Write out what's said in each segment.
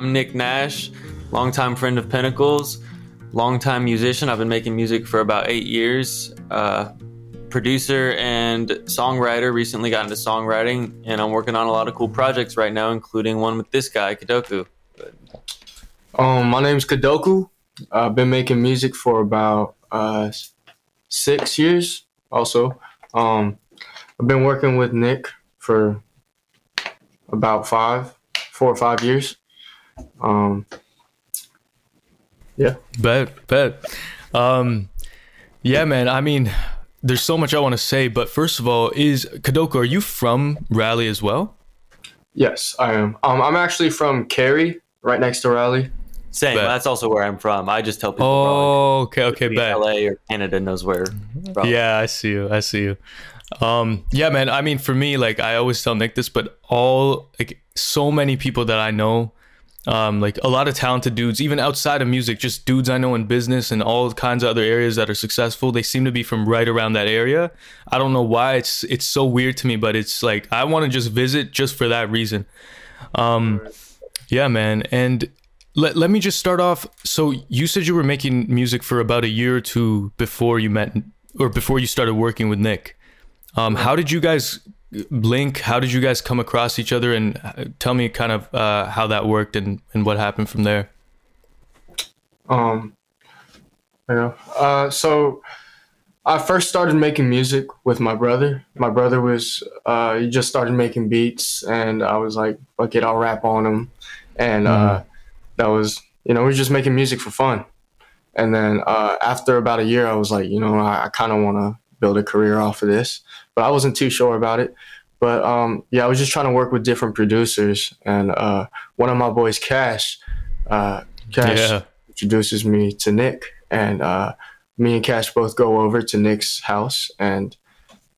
I'm Nick Nash, longtime friend of Pinnacles, longtime musician. I've been making music for about eight years. Uh, producer and songwriter. Recently got into songwriting, and I'm working on a lot of cool projects right now, including one with this guy, Kadoku. Um, my name's Kadoku. I've been making music for about uh, six years. Also, um, I've been working with Nick for about five, four or five years. Um, yeah. Bet, bet. Um, yeah, man. I mean, there's so much I want to say, but first of all, is Kadoku, are you from Raleigh as well? Yes, I am. Um, I'm actually from Cary, right next to Raleigh. Same. Bet. That's also where I'm from. I just tell people. Oh, okay, okay, Raleigh, bet. LA or Canada knows where. from. Yeah, I see you. I see you. Um, yeah, man. I mean, for me, like I always tell Nick this, but all like so many people that I know, um, like a lot of talented dudes, even outside of music, just dudes I know in business and all kinds of other areas that are successful. They seem to be from right around that area. I don't know why. It's it's so weird to me, but it's like I want to just visit just for that reason. Um, yeah, man. And let let me just start off. So you said you were making music for about a year or two before you met, or before you started working with Nick. Um, how did you guys link? How did you guys come across each other? And uh, tell me kind of uh, how that worked and, and what happened from there. Um, yeah. Uh, so I first started making music with my brother. My brother was uh, he just started making beats, and I was like, "Fuck it, I'll rap on them." And uh, that was, you know, we were just making music for fun. And then uh, after about a year, I was like, you know, I, I kind of want to build a career off of this, but I wasn't too sure about it. But um, yeah, I was just trying to work with different producers, and uh, one of my boys, Cash, uh, Cash Yeah. introduces me to Nick, and uh, me and Cash both go over to Nick's house, and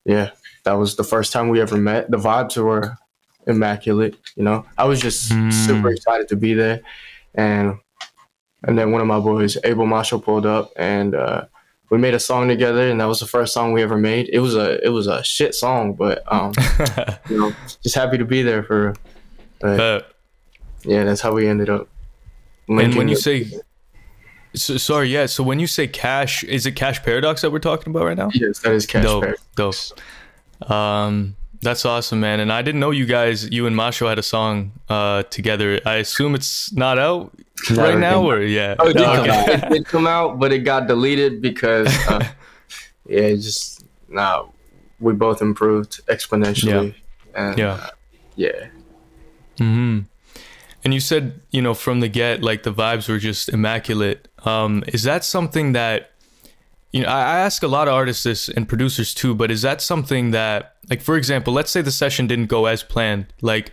yeah, that was the first time we ever met. The vibes were immaculate, you know. I was just Mm. super excited to be there, and and then one of my boys, Abel Marshall, pulled up, and uh, we made a song together, and that was the first song we ever made. It was a it was a shit song, but um, you know, just happy to be there for. But yeah, that's how we ended up. and when you say, so, sorry, yeah. So when you say cash, is it Cash Paradox that we're talking about right now? yes, that is Cash dope, Perry. dope. Um, that's awesome, man. And I didn't know you guys, you and Masho had a song uh together. I assume it's not out Never right now, or yeah. Oh, it did, Okay. come out. it did come out, but it got deleted because, uh, yeah, it just nah. We both improved exponentially, and Yeah. uh, yeah, hmm And you said, you know, from the get, like the vibes were just immaculate. Um, is that something that, you know, I, ask a lot of artists this and producers too, but is that something that, like, for example, let's say the session didn't go as planned. Like,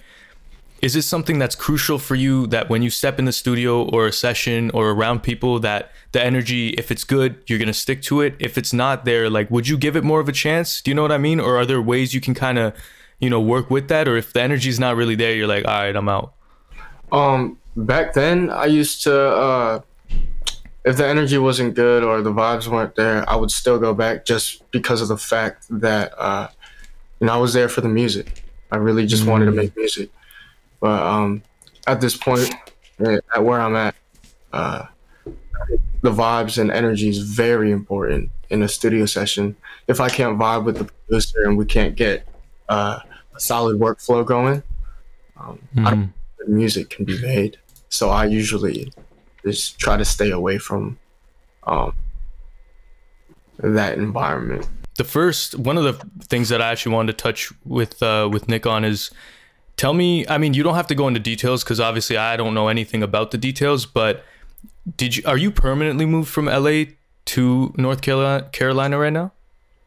is it something that's crucial for you that when you step in the studio or a session or around people that the energy, if it's good, you're going to stick to it? If it's not there, like, would you give it more of a chance? Do you know what I mean? Or are there ways you can kind of, you know, work with that? Or if the energy's not really there, you're like, all right, I'm out. Um, back then I used to, uh, if the energy wasn't good or the vibes weren't there, I would still go back just because of the fact that, uh, you know, I was there for the music. I really just wanted to make music. But um, at this point, eh, at where I'm at, uh, the vibes and energy is very important in a studio session. If I can't vibe with the producer and we can't get uh, a solid workflow going, um, I don't good music can be made. So I usually just try to stay away from um, that environment. the first one of the things that I actually wanted to touch with uh, with Nick on is tell me. I mean, you don't have to go into details because obviously I don't know anything about the details. But did you are you permanently moved from LA to North Carolina, Carolina right now?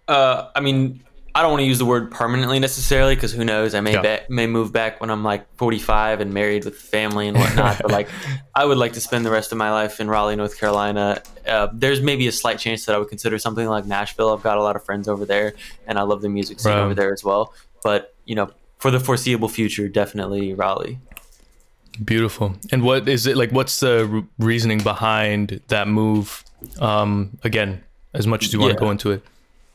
Uh, I mean, I don't want to use the word permanently necessarily because who knows? I may Yeah. may move back when I'm like 45 and married with family and whatnot. but like, I would like to spend the rest of my life in Raleigh, North Carolina. Uh, there's maybe a slight chance that I would consider something like Nashville. I've got a lot of friends over there, and I love the music scene Right. over there as well. But you know, for the foreseeable future, definitely Raleigh. Beautiful. And what is it like? What's the re- reasoning behind that move? Um, again, as much as you want Yeah. to go into it.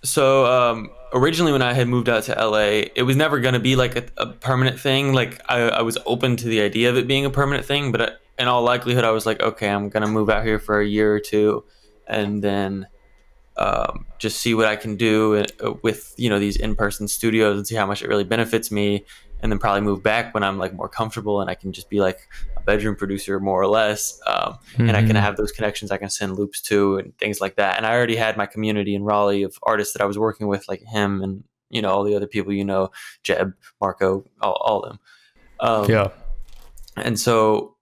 So um, originally, when I had moved out to LA, it was never going to be like a, a permanent thing. Like I, I was open to the idea of it being a permanent thing, but I, in all likelihood, I was like, okay, I'm gonna move out here for a year or two, and then um, just see what I can do uh, with you know these in-person studios and see how much it really benefits me, and then probably move back when I'm like more comfortable and I can just be like a bedroom producer more or less, um, mm-hmm. and I can mm-hmm. have those connections I can send loops to and things like that. And I already had my community in Raleigh of artists that I was working with, like him and you know all the other people you know, Jeb, Marco, all, all of them. Um, yeah. And so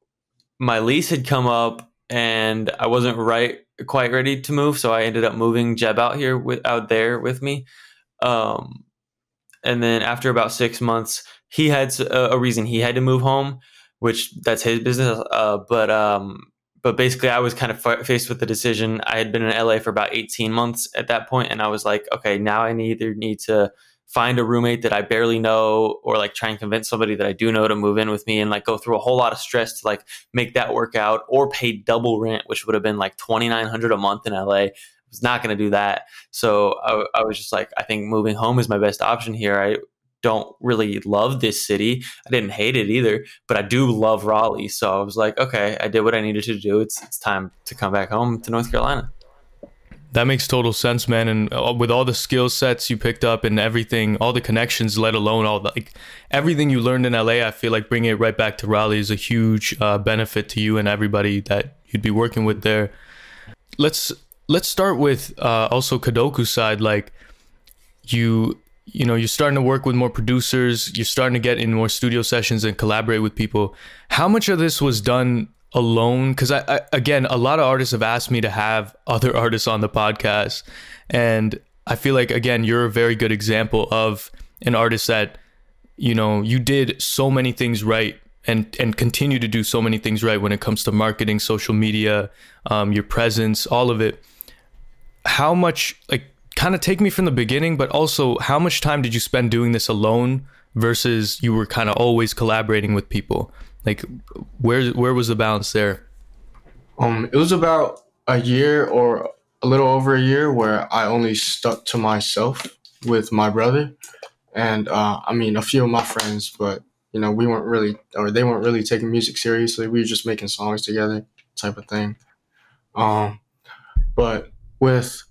my lease had come up and I wasn't right quite ready to move, so I ended up moving Jeb out here with out there with me. Um, and then after about six months, he had a, a, reason he had to move home, which that's his business. Uh, but um, but basically, I was kind of faced with the decision. I had been in LA for about eighteen months at that point, and I was like, okay, now I either need to find a roommate that I barely know or like try and convince somebody that I do know to move in with me and like go through a whole lot of stress to like make that work out or pay double rent, which would have been like 2,900 a month in LA. I was not going to do that. So I, I, was just like, I think moving home is my best option here. I don't really love this city. I didn't hate it either, but I do love Raleigh. So I was like, okay, I did what I needed to do. It's, it's time to come back home to North Carolina. That makes total sense, man. And uh, with all the skill sets you picked up and everything, all the connections, let alone all the, like everything you learned in LA, I feel like bringing it right back to Raleigh is a huge uh, benefit to you and everybody that you'd be working with there. Let's let's start with uh, also Kadoku side. Like you, you know, you're starting to work with more producers. You're starting to get in more studio sessions and collaborate with people. How much of this was done alone because I, I, again a lot of artists have asked me to have other artists on the podcast and i feel like again you're a very good example of an artist that you know you did so many things right and and continue to do so many things right when it comes to marketing social media um, your presence all of it how much like kind of take me from the beginning but also how much time did you spend doing this alone versus you were kind of always collaborating with people like, where where was the balance there? Um, it was about a year or a little over a year where I only stuck to myself with my brother, and uh, I mean a few of my friends, but you know we weren't really or they weren't really taking music seriously. We were just making songs together, type of thing. Um, but with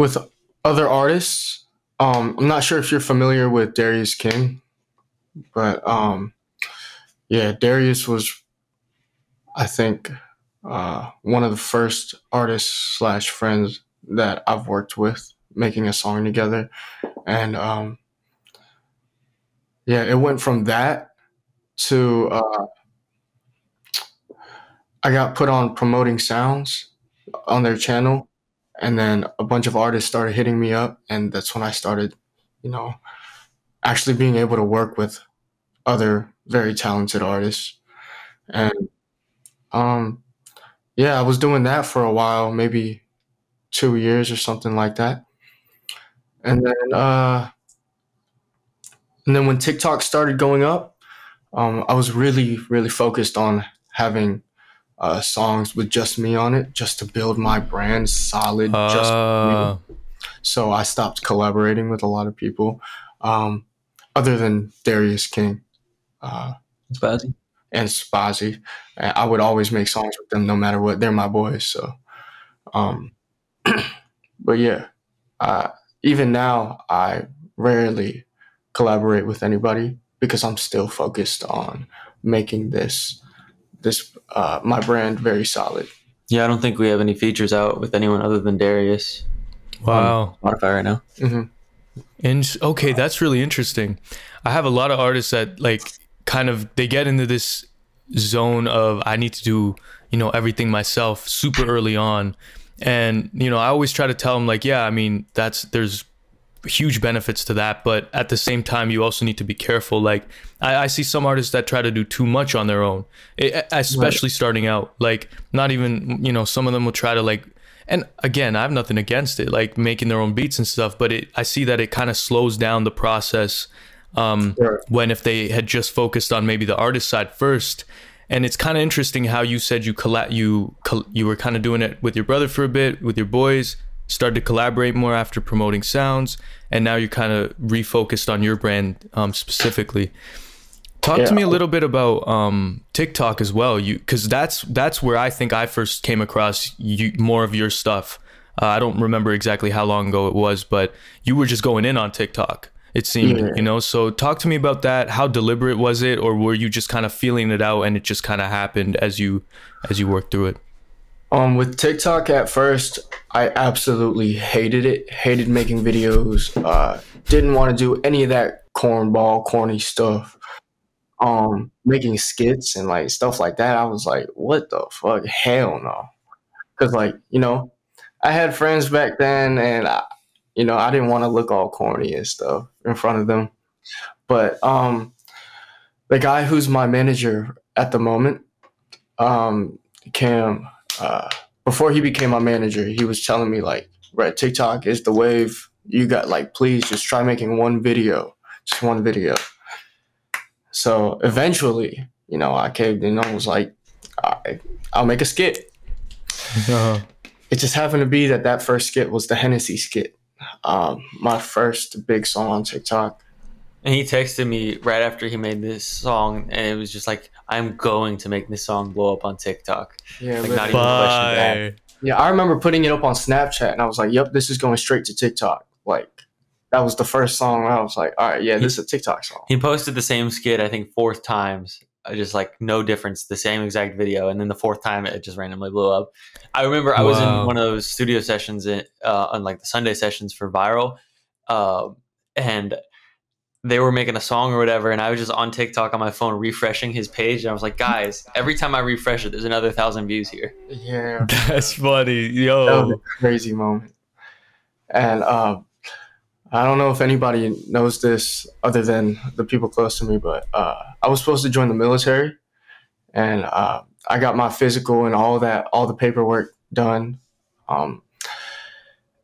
with other artists, um, I'm not sure if you're familiar with Darius King, but um, yeah, Darius was, I think, uh, one of the first artists slash friends that I've worked with making a song together, and um, yeah, it went from that to uh, I got put on promoting sounds on their channel, and then a bunch of artists started hitting me up, and that's when I started, you know, actually being able to work with other very talented artists. And um yeah, I was doing that for a while, maybe 2 years or something like that. And then uh and then when TikTok started going up, um I was really really focused on having uh, songs with just me on it, just to build my brand solid. Uh. Just me. So I stopped collaborating with a lot of people, um, other than Darius King uh, Spazzy and Spazzy. I would always make songs with them no matter what. They're my boys. So, um, but yeah, uh, even now I rarely collaborate with anybody because I'm still focused on making this this uh, my brand very solid. Yeah, I don't think we have any features out with anyone other than Darius. Wow, Spotify right now. Mm-hmm. And okay, that's really interesting. I have a lot of artists that like kind of they get into this zone of I need to do you know everything myself super early on, and you know I always try to tell them like yeah I mean that's there's huge benefits to that but at the same time you also need to be careful like i, I see some artists that try to do too much on their own especially right. starting out like not even you know some of them will try to like and again i have nothing against it like making their own beats and stuff but it i see that it kind of slows down the process um, sure. When if they had just focused on maybe the artist side first, and it's kind of interesting how you said you colla- you you were kind of doing it with your brother for a bit with your boys, started to collaborate more after promoting sounds, and now you're kind of refocused on your brand um, specifically. Talk Yeah. to me a little bit about um, TikTok as well. You because that's that's where I think I first came across you more of your stuff. Uh, I don't remember exactly how long ago it was, but you were just going in on TikTok. It seemed, Yeah. you know. So talk to me about that. How deliberate was it, or were you just kind of feeling it out and it just kind of happened as you as you worked through it? Um, with TikTok at first, I absolutely hated it. Hated making videos. Uh, didn't want to do any of that cornball, corny stuff. Um, making skits and like stuff like that. I was like, what the fuck? Hell no. Cause like you know, I had friends back then, and I, you know, I didn't want to look all corny and stuff in front of them. But um, the guy who's my manager at the moment, um, Cam uh, before he became my manager, he was telling me like, "Right, TikTok is the wave. You got like, please just try making one video, just one video." So eventually, you know, I caved in. I was like, All right, "I'll make a skit." Uh, It just happened to be that that first skit was the Hennessy skit, um, my first big song on TikTok. And he texted me right after he made this song, and it was just like, "I'm going to make this song blow up on TikTok." Yeah, Like, but- not even a question to yeah. I remember putting it up on Snapchat, and I was like, "Yep, this is going straight to TikTok." Like, that was the first song. I was like, "All right, yeah, this is a TikTok song." He posted the same skit, I think, fourth times. Just like no difference, the same exact video, and then the fourth time it just randomly blew up. I remember I was in one of those studio sessions in, uh, on like the Sunday sessions for Viral, uh, and they were making a song or whatever, and I was just on TikTok on my phone refreshing his page, and I was like, guys, every time I refresh it, there's another thousand views here. Yeah, That's funny, that was yo. a crazy moment. And um, I don't know if anybody knows this other than the people close to me, but uh, I was supposed to join the military, and uh, I got my physical and all that, all the paperwork done. Um,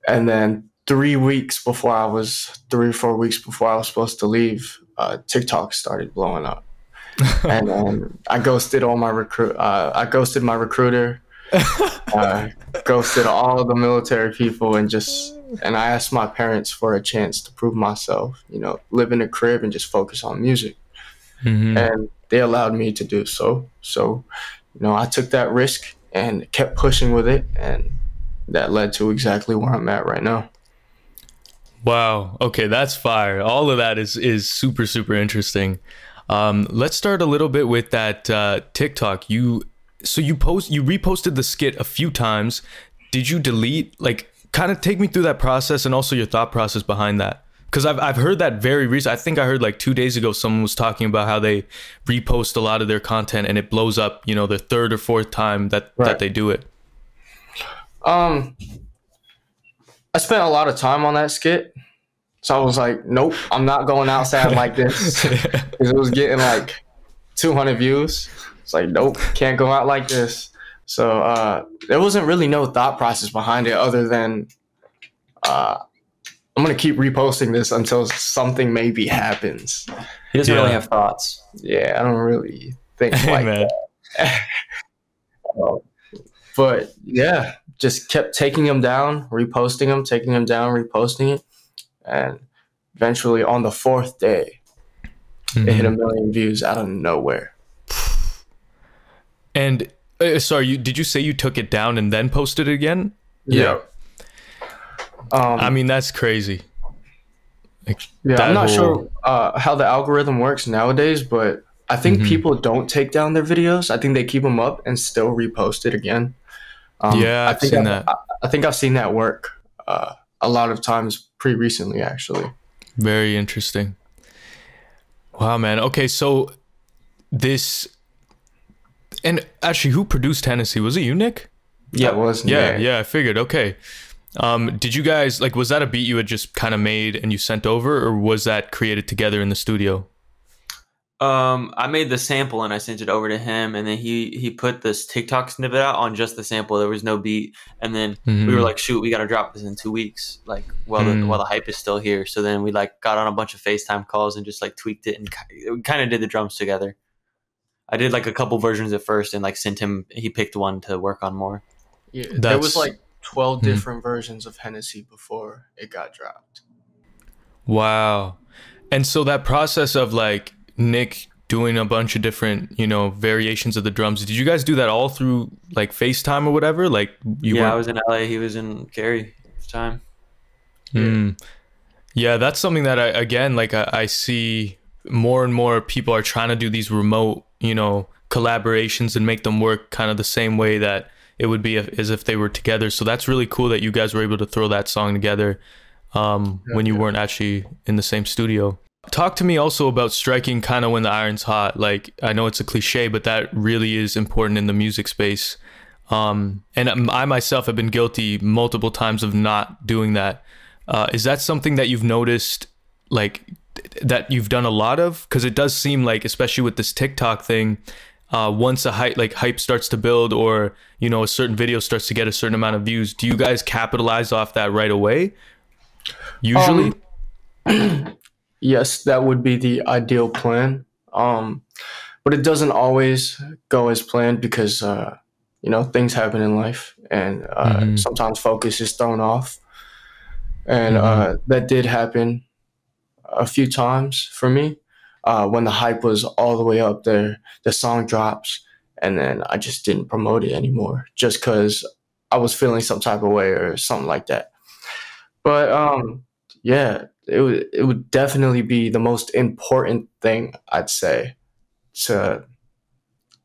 and then three weeks before I was, three or four weeks before I was supposed to leave, uh, TikTok started blowing up. and um, I ghosted all my recruit. Uh, I ghosted my recruiter. uh, ghosted all the military people, and just and I asked my parents for a chance to prove myself. You know, live in a crib and just focus on music, Mhm. and they allowed me to do so. So, you know, I took that risk and kept pushing with it, and that led to exactly where I'm at right now. Wow. Okay, that's fire. All of that is is super super interesting. Um, let's start a little bit with that uh, TikTok. You so you post you reposted the skit a few times. Did you delete like kind of take me through that process and also your thought process behind that? Because I've I've heard that very recent. I think I heard like two days ago someone was talking about how they repost a lot of their content and it blows up. You know, the third or fourth time that that they do it. Um, I spent a lot of time on that skit, so I was like, "Nope, I'm not going outside like this." because it was getting like 200 views. It's like, nope, can't go out like this. So uh, there wasn't really no thought process behind it other than uh, I'm gonna keep reposting this until something maybe happens. He doesn't Yeah. really have thoughts. Yeah, I don't really think like Man. that. but yeah, just kept taking them down, reposting them, taking them down, reposting it, and eventually on the fourth day, it hit a million views out of nowhere. And uh, sorry, you did you say you took it down and then posted it again? Yeah. Um, I mean, that's crazy. Like, yeah, I'm not whole- sure uh, how the algorithm works nowadays, but I think Mhm. people don't take down their videos. I think they keep them up and still repost it again. Um, Yeah, I I've think seen I've- that. I, I think I've seen that work uh, a lot of times pretty recently, actually. Very interesting. Wow, man. Okay, so this and actually, who produced Hennessy? Was it you, Nick? Yeah, it was. Yeah, yeah. I figured. Okay. Um, did you guys like? Was that a beat you had just kind of made and you sent over, or was that created together in the studio? Um, I made the sample and I sent it over to him, and then he he put this TikTok snippet out on just the sample. There was no beat, and then we Mhm. were like, "Shoot, we got to drop this in two weeks, like while Mm. the while the hype is still here." So then we like got on a bunch of FaceTime calls and just like tweaked it and kind of did the drums together. I did like a couple versions at first and like sent him. He picked one to work on more. Yeah, there was like 12 Hmm. different versions of Hennessy before it got dropped. Wow. And so that process of like Nick doing a bunch of different, you know, variations of the drums. Did you guys do that all through like FaceTime or whatever? Like you Yeah, I was in LA, he was in Cary time. Mm. Yeah, that's something that I again like I, I see more and more people are trying to do these remote, you know, collaborations and make them work kind of the same way that it would be if, as if they were together. So that's really cool that you guys were able to throw that song together um, yeah, when you yeah. weren't actually in the same studio. Talk to me also about striking kind of when the iron's hot. Like I know it's a cliche, but that really is important in the music space. Um, and I myself have been guilty multiple times of not doing that. Uh, is that something that you've noticed, like that you've done a lot of? Because it does seem like, especially with this TikTok thing, uh, once a hype like hype starts to build, or you know a certain video starts to get a certain amount of views, do you guys capitalize off that right away? Usually. Um, yes, that would be the ideal plan. Um, but it doesn't always go as planned because uh, you know things happen in life, and uh, mm-hmm. sometimes focus is thrown off. And mm-hmm. uh, that did happen a few times for me. Uh, when the hype was all the way up there, the song drops, and then I just didn't promote it anymore just because I was feeling some type of way or something like that. But um, yeah, it would it would definitely be the most important thing I'd say. To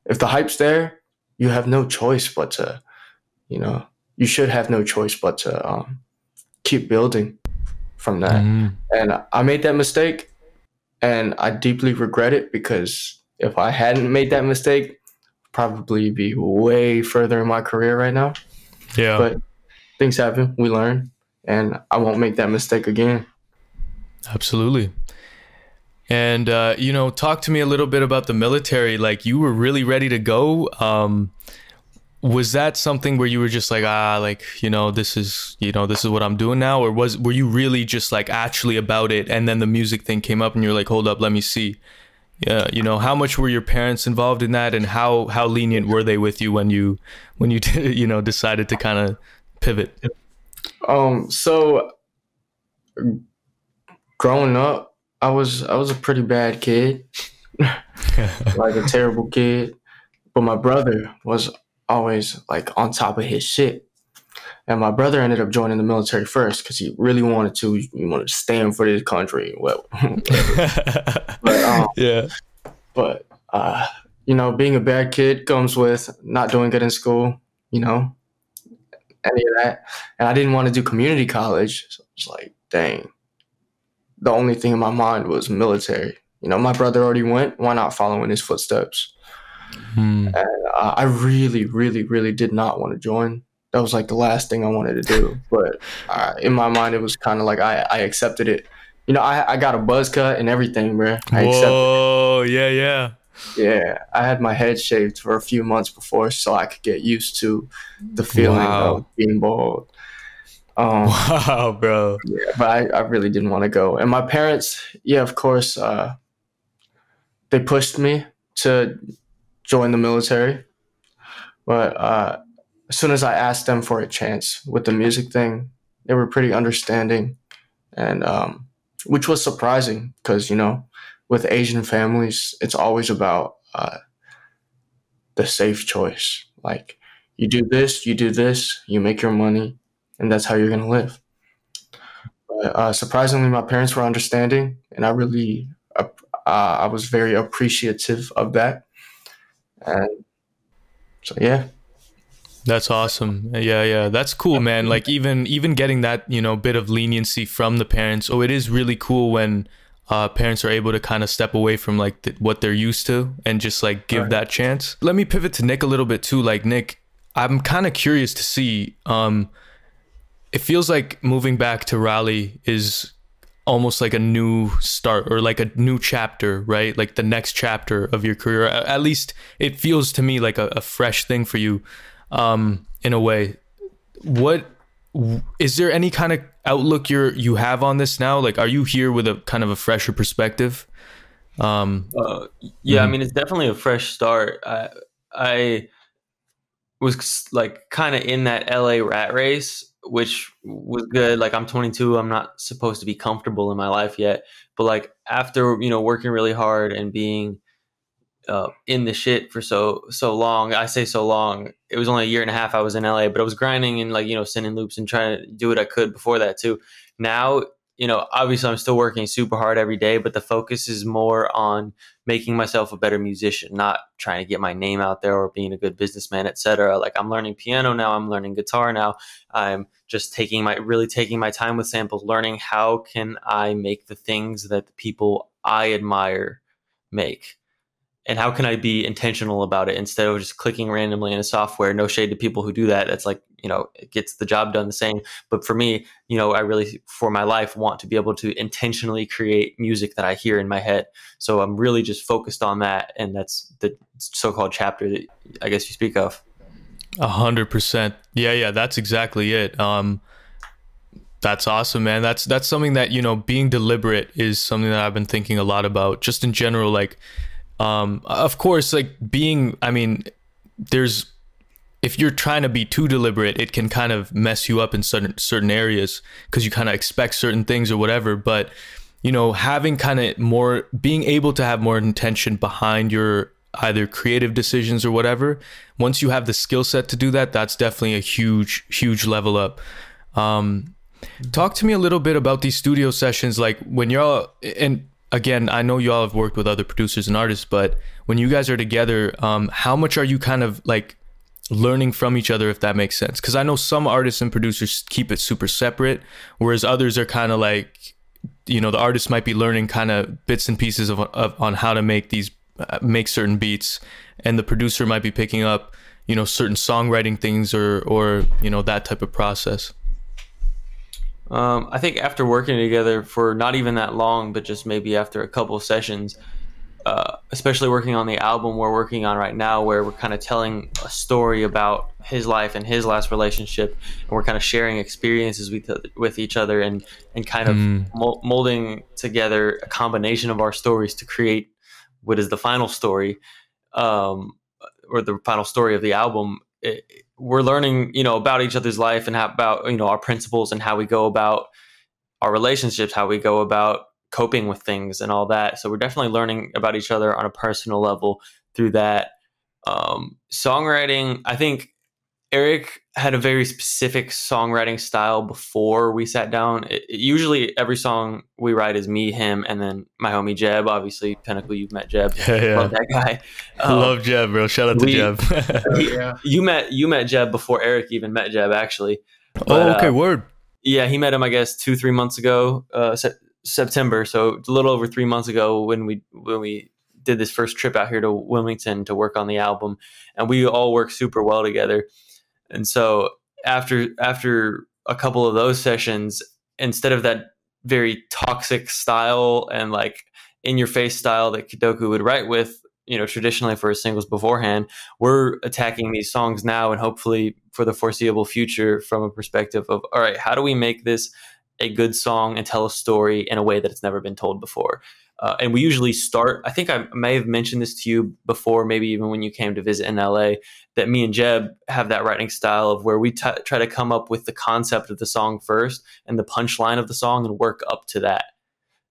if the hype's there, you have no choice but to, you know, you should have no choice but to um, keep building from that. Mm. And I made that mistake, and I deeply regret it because if I hadn't made that mistake, probably be way further in my career right now. Yeah. But things happen. We learn and I won't make that mistake again. Absolutely. And uh, you know, talk to me a little bit about the military. Like you were really ready to go. Um, was that something where you were just like, ah, like you know, this is you know, this is what I'm doing now, or was were you really just like actually about it? And then the music thing came up, and you're like, hold up, let me see. Yeah, you know, how much were your parents involved in that, and how how lenient were they with you when you when you you know decided to kind of pivot? Um, so growing up, I was I was a pretty bad kid, like a terrible kid. But my brother was always like on top of his shit. And my brother ended up joining the military first because he really wanted to. He wanted to stand for his country. Well, but, um, yeah. But uh, you know, being a bad kid comes with not doing good in school. You know, any of that. And I didn't want to do community college. So I was like, dang. The only thing in my mind was military. You know, my brother already went. Why not follow in his footsteps? Hmm. And uh, I really, really, really did not want to join. That was like the last thing I wanted to do. But uh, in my mind, it was kind of like I, I accepted it. You know, I, I got a buzz cut and everything, bro. I Whoa, yeah, yeah. Yeah, I had my head shaved for a few months before so I could get used to the feeling wow. of being bald. Um, wow, bro. Yeah, but I, I really didn't want to go. And my parents, yeah, of course, uh, they pushed me to join the military. But uh, as soon as I asked them for a chance with the music thing, they were pretty understanding, and um, which was surprising because you know with Asian families, it's always about uh, the safe choice. Like you do this, you do this, you make your money, and that's how you're gonna live. But uh, surprisingly, my parents were understanding, and I really, uh, I was very appreciative of that. And so, yeah. That's awesome. Yeah, yeah. That's cool, man. Like even even getting that, you know, bit of leniency from the parents. Oh, it is really cool when uh, parents are able to kind of step away from like th- what they're used to and just like give right. that chance. Let me pivot to Nick a little bit too. Like Nick, I'm kind of curious to see. Um, it feels like moving back to Raleigh is almost like a new start or like a new chapter, right? Like the next chapter of your career. At least it feels to me like a, a fresh thing for you, um, in a way. What is there any kind of outlook you're you have on this now? Like, are you here with a kind of a fresher perspective? Um, uh, yeah, mm-hmm. I mean, it's definitely a fresh start. I I was like kind of in that LA rat race, which was good. Like, I'm 22, I'm not supposed to be comfortable in my life yet, but like after you know working really hard and being uh, in the shit for so so long. I say so long. It was only a year and a half I was in LA, but I was grinding and like you know sending loops and trying to do what I could before that too. Now you know obviously I'm still working super hard every day, but the focus is more on making myself a better musician, not trying to get my name out there or being a good businessman, etc. Like I'm learning piano now, I'm learning guitar now. I'm just taking my really taking my time with samples, learning how can I make the things that the people I admire make and how can I be intentional about it instead of just clicking randomly in a software? No shade to people who do that. That's like, you know, it gets the job done the same. But for me, you know, I really, for my life, want to be able to intentionally create music that I hear in my head. So I'm really just focused on that. And that's the so called chapter that I guess you speak of. A hundred percent. Yeah, yeah, that's exactly it. Um, that's awesome, man. That's that's something that you know, being deliberate is something that I've been thinking a lot about. Just in general, like um, of course, like being, I mean, there's if you're trying to be too deliberate, it can kind of mess you up in certain certain areas because you kind of expect certain things or whatever. But you know, having kind of more, being able to have more intention behind your either creative decisions or whatever. Once you have the skill set to do that, that's definitely a huge, huge level up. Um, talk to me a little bit about these studio sessions, like when you're and again, I know you all have worked with other producers and artists, but when you guys are together, um, how much are you kind of like learning from each other, if that makes sense? Because I know some artists and producers keep it super separate, whereas others are kind of like, you know, the artist might be learning kind of bits and pieces of, of on how to make these uh, make certain beats, and the producer might be picking up, you know, certain songwriting things or or you know that type of process. Um, I think after working together for not even that long, but just maybe after a couple of sessions, uh, especially working on the album we're working on right now, where we're kind of telling a story about his life and his last relationship, and we're kind of sharing experiences with with each other and and kind of mm. molding together a combination of our stories to create what is the final story, um, or the final story of the album. It, we're learning, you know, about each other's life and how, about, you know, our principles and how we go about our relationships, how we go about coping with things and all that. So we're definitely learning about each other on a personal level through that. Um, songwriting, I think Eric had a very specific songwriting style before we sat down. It, it, usually, every song we write is me, him, and then my homie Jeb. Obviously, Pinnacle, you've met Jeb. Yeah, yeah. Love that guy. Um, Love Jeb, bro. Shout out to we, Jeb. yeah. You met you met Jeb before Eric even met Jeb, actually. But, oh, okay. Uh, word. Yeah, he met him. I guess two, three months ago, uh, se- September. So a little over three months ago when we when we did this first trip out here to Wilmington to work on the album, and we all work super well together and so after after a couple of those sessions, instead of that very toxic style and like in your face style that Kidoku would write with, you know, traditionally for his singles beforehand, we're attacking these songs now and hopefully for the foreseeable future from a perspective of all right, how do we make this a good song and tell a story in a way that it's never been told before? Uh, and we usually start, I think I may have mentioned this to you before, maybe even when you came to visit in LA, that me and Jeb have that writing style of where we t- try to come up with the concept of the song first and the punchline of the song and work up to that.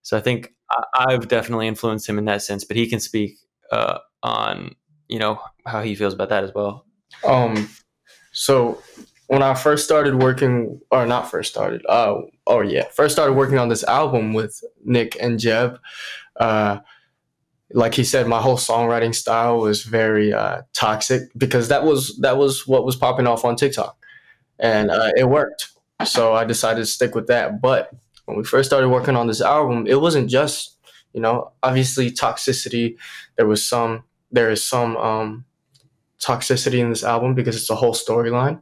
So I think I- have definitely influenced him in that sense, but he can speak uh, on, you know, how he feels about that as well. Um, so when I first started working, or not first started, uh, oh yeah, first started working on this album with Nick and Jeb, uh, like he said, my whole songwriting style was very uh, toxic because that was that was what was popping off on TikTok, and uh, it worked. So I decided to stick with that. But when we first started working on this album, it wasn't just you know obviously toxicity. There was some there is some um, toxicity in this album because it's a whole storyline.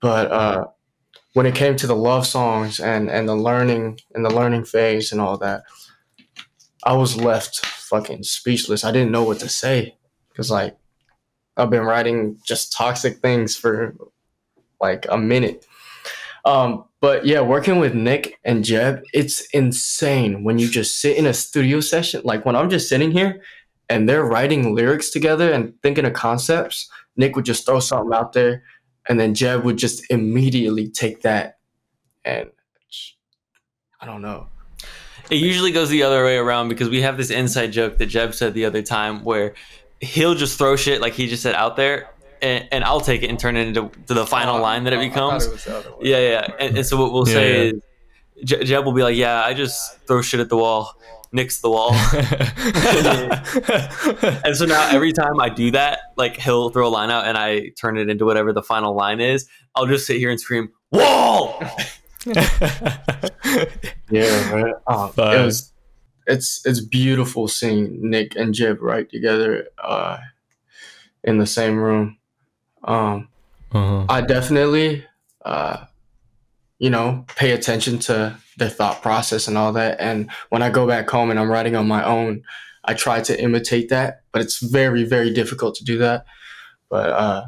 But uh, when it came to the love songs and and the learning and the learning phase and all that, I was left fucking speechless. I didn't know what to say because like I've been writing just toxic things for like a minute. Um, but yeah, working with Nick and Jeb, it's insane when you just sit in a studio session. Like when I'm just sitting here and they're writing lyrics together and thinking of concepts, Nick would just throw something out there, and then Jeb would just immediately take that and I don't know It usually goes the other way around because we have this inside joke that Jeb said the other time where he'll just throw shit like he just said out there, and, and I'll take it and turn it into to the oh, final Oh, line that it becomes. it was the other way. Yeah, yeah. And, and so what we'll Yeah, say yeah. is Je- Jeb will be like, "Yeah, I just throw shit at the wall, Nick's the wall." and so now every time I do that, like he'll throw a line out and I turn it into whatever the final line is. I'll just sit here and scream, "Wall!" Yeah, man. Um, it was. It's it's beautiful seeing Nick and Jeb write together uh, in the same room. Um, uh-huh. I definitely, uh, you know, pay attention to their thought process and all that. And when I go back home and I'm writing on my own, I try to imitate that, but it's very, very difficult to do that. But uh,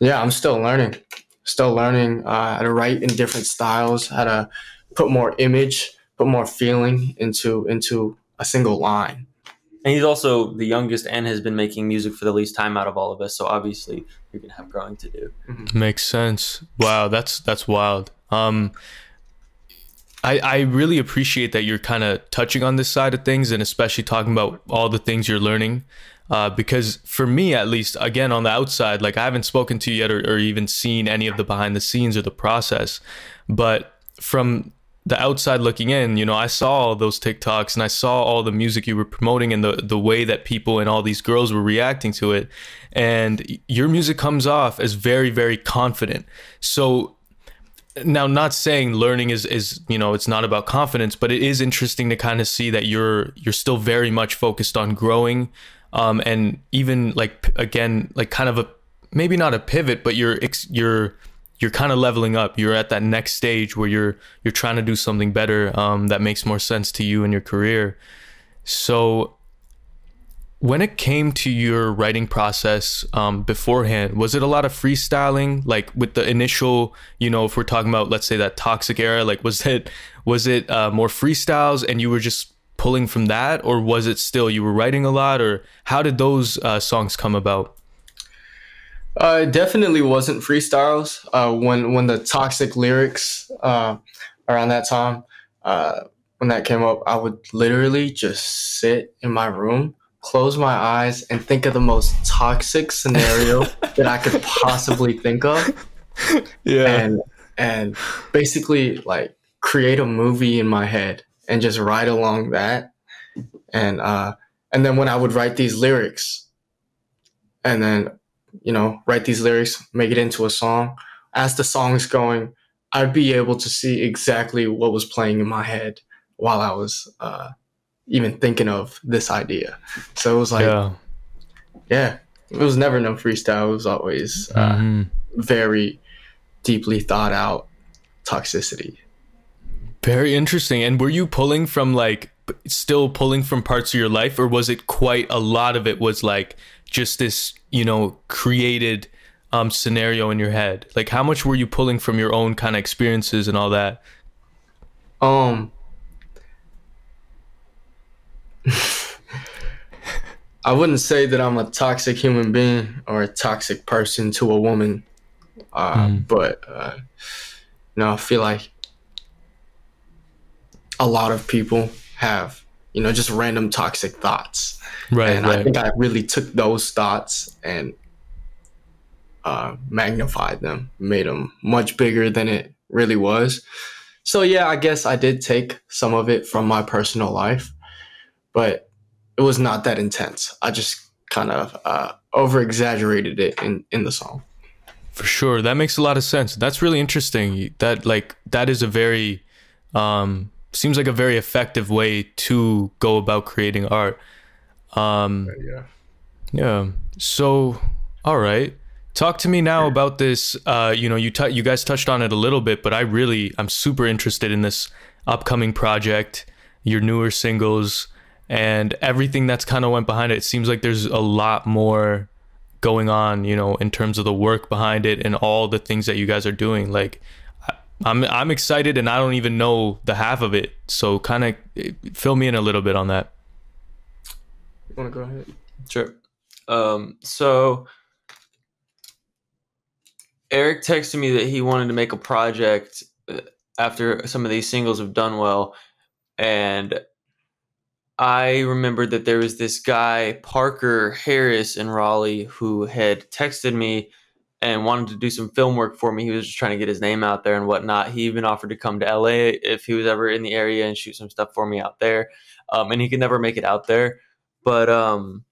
yeah, I'm still learning. Still learning uh, how to write in different styles, how to put more image, put more feeling into into a single line. And he's also the youngest and has been making music for the least time out of all of us. So obviously, you're gonna have growing to do. Makes sense. Wow, that's that's wild. Um I I really appreciate that you're kind of touching on this side of things and especially talking about all the things you're learning. Uh, because for me at least again on the outside like i haven't spoken to you yet or, or even seen any of the behind the scenes or the process but from the outside looking in, you know, I saw all those TikToks and I saw all the music you were promoting and the the way that people and all these girls were reacting to it. And your music comes off as very, very confident. So now not saying learning is is you know it's not about confidence but it is interesting to kind of see that you're you're still very much focused on growing um and even like again like kind of a maybe not a pivot but you're you're you're kind of leveling up. You're at that next stage where you're you're trying to do something better um that makes more sense to you in your career. So when it came to your writing process um, beforehand, was it a lot of freestyling? Like with the initial, you know, if we're talking about, let's say that toxic era, like was it was it uh, more freestyles and you were just pulling from that, or was it still you were writing a lot, or how did those uh, songs come about? Uh, it definitely wasn't freestyles. Uh, when when the toxic lyrics uh, around that time, uh, when that came up, I would literally just sit in my room, close my eyes, and think of the most toxic scenario that I could possibly think of, Yeah, and and basically like create a movie in my head and just write along that, and uh, and then when I would write these lyrics, and then you know, write these lyrics, make it into a song. As the song's going, I'd be able to see exactly what was playing in my head while I was uh, even thinking of this idea. So it was like, yeah. yeah. it was never no freestyle. It was always uh, Mhm. very deeply thought out toxicity. Very interesting. And were you pulling from like still pulling from parts of your life, or was it quite a lot of it was like just this, you know, created um, scenario in your head? Like, how much were you pulling from your own kind of experiences and all that? Um, I wouldn't say that I'm a toxic human being or a toxic person to a woman, uh, Mm. but uh, you know, I feel like a lot of people have you know just random toxic thoughts, Right, and I think I really took those thoughts and uh, magnified them, made them much bigger than it really was. So yeah, I guess I did take some of it from my personal life, but it was not that intense. I just kind of uh, over exaggerated it in in the song. For sure. That makes a lot of sense. That's really interesting. That like that is a very um seems like a very effective way to go about creating art. Um Yeah. yeah. So all right. Talk to me now about this uh you know you t- you guys touched on it a little bit, but I really I'm super interested in this upcoming project, your newer singles and everything that's kind of went behind it. It seems like there's a lot more going on, you know, in terms of the work behind it and all the things that you guys are doing. Like, I- I'm I'm excited, and I don't even know the half of it. So, kind of fill me in a little bit on that. You want to go ahead? Sure. Um, so Eric texted me that he wanted to make a project uh, after some of these singles have done well, and I remembered that there was this guy Parker Harris in Raleigh who had texted me and wanted to do some film work for me. He was just trying to get his name out there and whatnot. He even offered to come to LA if he was ever in the area and shoot some stuff for me out there. Um, and he could never make it out there. But um,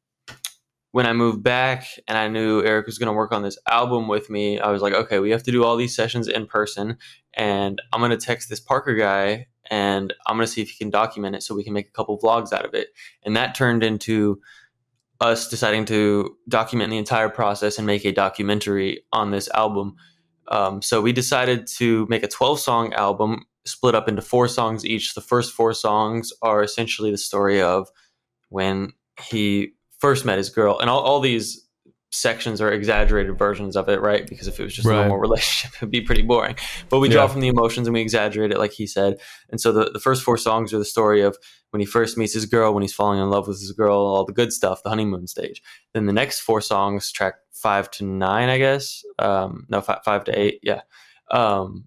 when I moved back and I knew Eric was going to work on this album with me, I was like, okay, we have to do all these sessions in person. And I'm going to text this Parker guy and I'm going to see if he can document it so we can make a couple vlogs out of it. And that turned into us deciding to document the entire process and make a documentary on this album. Um, so we decided to make a 12 song album split up into four songs each. The first four songs are essentially the story of when he first met his girl, and all, all these sections are exaggerated versions of it, right? Because if it was just right. a normal relationship, it'd be pretty boring. But we draw yeah. from the emotions and we exaggerate it, like he said. And so the, the first four songs are the story of when he first meets his girl, when he's falling in love with his girl, all the good stuff, the honeymoon stage. Then the next four songs, track five to nine, I guess. Um, no, five, five to eight, yeah, um,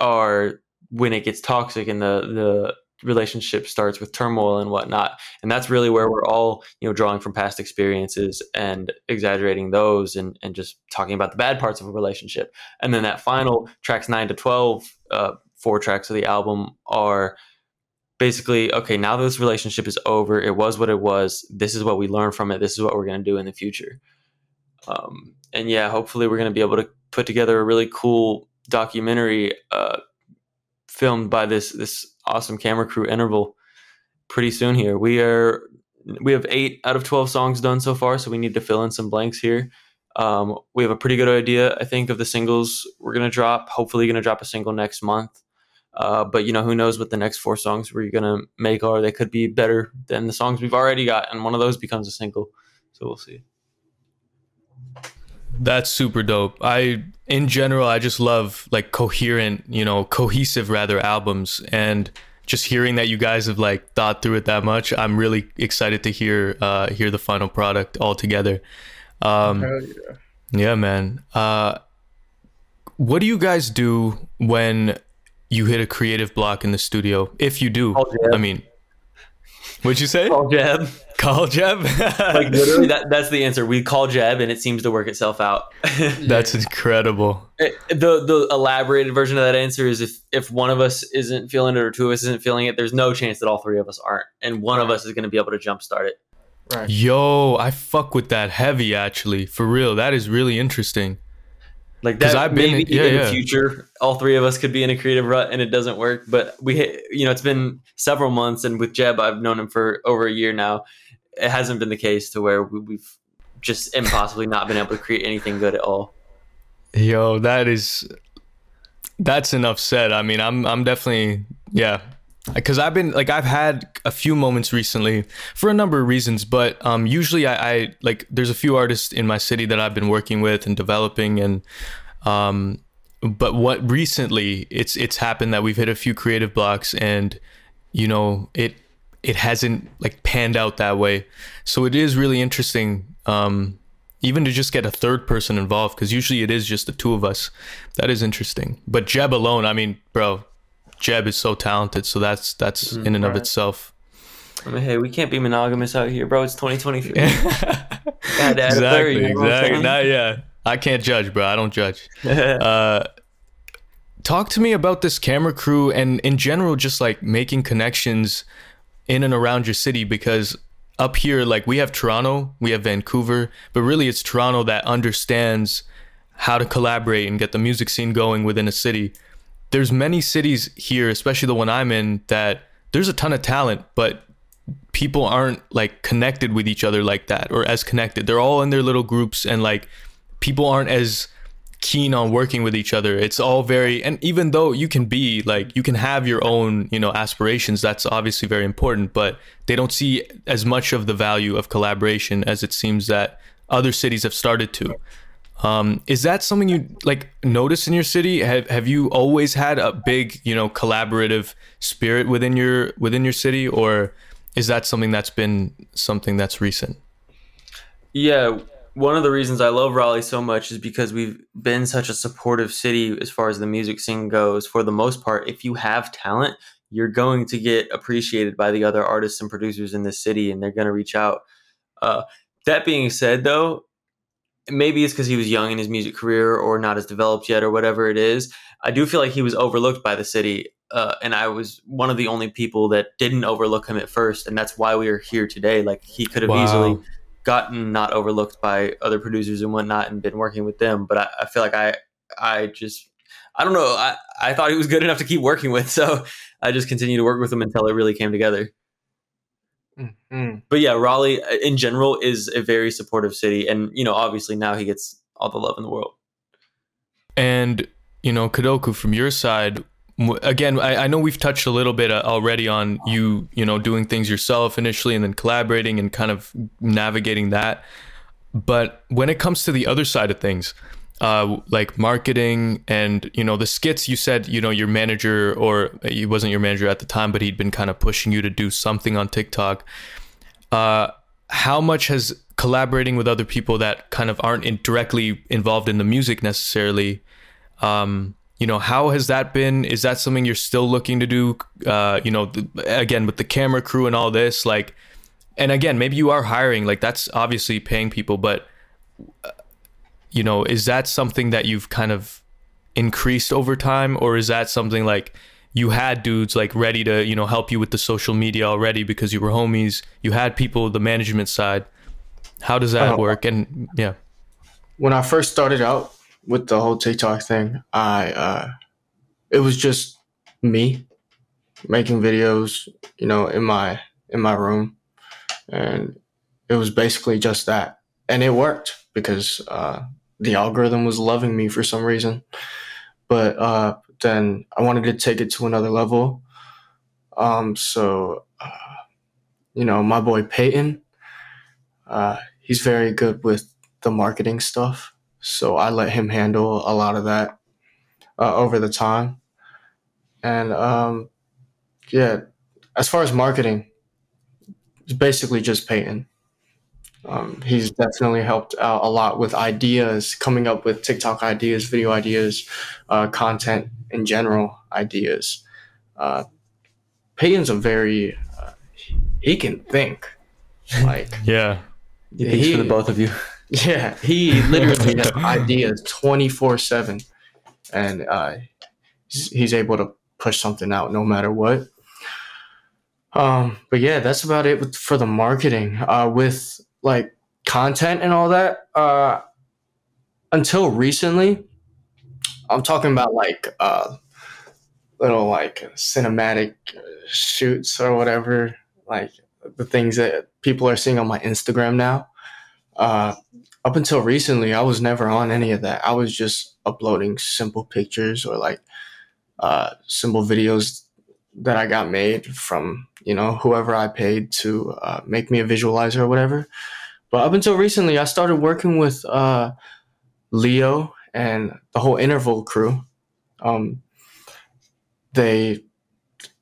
are when it gets toxic and the the relationship starts with turmoil and whatnot. And that's really where we're all you know drawing from past experiences and exaggerating those and, and just talking about the bad parts of a relationship. And then that final tracks 9 to 12 uh, four tracks of the album are basically okay now this relationship is over. It was what it was. This is what we learned from it. This is what we're going to do in the future. Um, and yeah hopefully we're going to be able to put together a really cool documentary uh, filmed by this this awesome camera crew interval pretty soon here. We are we have eight out of twelve songs done so far, so we need to fill in some blanks here. Um, we have a pretty good idea, I think, of the singles we're gonna drop. Hopefully, gonna drop a single next month. Uh, but you know, who knows what the next four songs we're gonna make are? They could be better than the songs we've already got, and one of those becomes a single. So we'll see. That's super dope. I, in general, I just love like coherent, you know, cohesive rather albums, and just hearing that you guys have like thought through it that much, I'm really excited to hear uh, hear the final product all together. Um, yeah. yeah, man. Uh, what do you guys do when you hit a creative block in the studio? If you do, I mean, what'd you say? Call Jeb. Call Jeb. like literally, that, that's the answer. We call Jeb, and it seems to work itself out. that's incredible. It, the the elaborated version of that answer is if if one of us isn't feeling it or two of us isn't feeling it, there's no chance that all three of us aren't, and one right. of us is going to be able to jumpstart it. Right. Yo, I fuck with that heavy. Actually, for real, that is really interesting. Like that, I've been, maybe yeah, in yeah. the future, all three of us could be in a creative rut and it doesn't work. But we, you know, it's been several months, and with Jeb, I've known him for over a year now, it hasn't been the case to where we, have just impossibly not been able to create anything good at all. Yo, that is that's enough said. I mean, I'm I'm definitely yeah, because I've been like I've had a few moments recently for a number of reasons, but um, usually I, I like there's a few artists in my city that I've been working with and developing and um, but what recently it's it's happened that we've hit a few creative blocks and you know it it hasn't like panned out that way. So it is really interesting, um, even to just get a third person involved, because usually it is just the two of us. That is interesting. But Jeb alone, I mean, bro, Jeb is so talented. So that's that's mm, in and right. of itself. I mean, hey, we can't be monogamous out here, bro. It's 2023. exactly, exactly. Nah, yeah, I can't judge, bro. I don't judge. uh, talk to me about this camera crew and in general, just like making connections in and around your city because up here like we have Toronto, we have Vancouver, but really it's Toronto that understands how to collaborate and get the music scene going within a city. There's many cities here, especially the one I'm in, that there's a ton of talent, but people aren't like connected with each other like that or as connected. They're all in their little groups and like people aren't as keen on working with each other. It's all very, and even though you can be like, you can have your own, you know, aspirations, that's obviously very important, but they don't see as much of the value of collaboration as it seems that other cities have started to. Um, is that something you like notice in your city? Have have you always had a big, you know, collaborative spirit within your within your city, or is that something that's been something that's recent? Yeah, one of the reasons I love Raleigh so much is because we've been such a supportive city as far as the music scene goes. For the most part, if you have talent, you're going to get appreciated by the other artists and producers in this city, and they're going to reach out. Uh, that being said, though, maybe it's because he was young in his music career or not as developed yet or whatever it is. I do feel like he was overlooked by the city. Uh, and I was one of the only people that didn't overlook him at first. And that's why we are here today. Like he could have Wow. easily gotten not overlooked by other producers and whatnot and been working with them. But I, I feel like I, I just, I don't know. I, I thought he was good enough to keep working with. So I just continued to work with him until it really came together Mm. but yeah, Raleigh uh, in general is a very supportive city, and you know, obviously now he gets all the love in the world. And you know, Kadoku, from your side, again, I, I know we've touched a little bit uh, already on you, you know, doing things yourself initially, and then collaborating and kind of navigating that. But when it comes to the other side of things, uh, like marketing and you know the skits, you said you know your manager or he wasn't your manager at the time, but he'd been kind of pushing you to do something on TikTok. Uh, how much has collaborating with other people that kind of aren't in, directly involved in the music necessarily um, you know how has that been is that something you're still looking to do uh, you know again with the camera crew and all this like and again maybe you are hiring like that's obviously paying people but uh, you know is that something that you've kind of increased over time? Or is that something like you had dudes like ready to you know help you with the social media already because you were homies you had people the management side? How does that Oh. work? And yeah. When I first started out with the whole TikTok thing, I uh, it was just me making videos, you know, in my in my room, and it was basically just that, and it worked because uh, the algorithm was loving me for some reason. But uh, then I wanted to take it to another level, um, so uh, you know, my boy Peyton, uh, he's very good with the marketing stuff. So I let him handle a lot of that uh, over the time. And um, yeah, as far as marketing, it's basically just Peyton. Um, he's definitely helped out a lot with ideas, coming up with TikTok ideas, video ideas, uh, content in general ideas. Uh, Peyton's a very, uh, he can think. Like, yeah He thinks for the both of you. yeah, he literally has ideas 24 7. And uh, he's, he's able to push something out no matter what. Um, but yeah, that's about it with, for the marketing. Uh, with like content and all that, uh, until recently, I'm talking about like uh, little like cinematic shoots or whatever, like the things that people are seeing on my Instagram now. Uh, up until recently, I was never on any of that. I was just uploading simple pictures or like uh, simple videos that I got made from you know whoever I paid to uh, make me a visualizer or whatever. But up until recently, I started working with uh, Leo and the whole Interval crew. Um, they,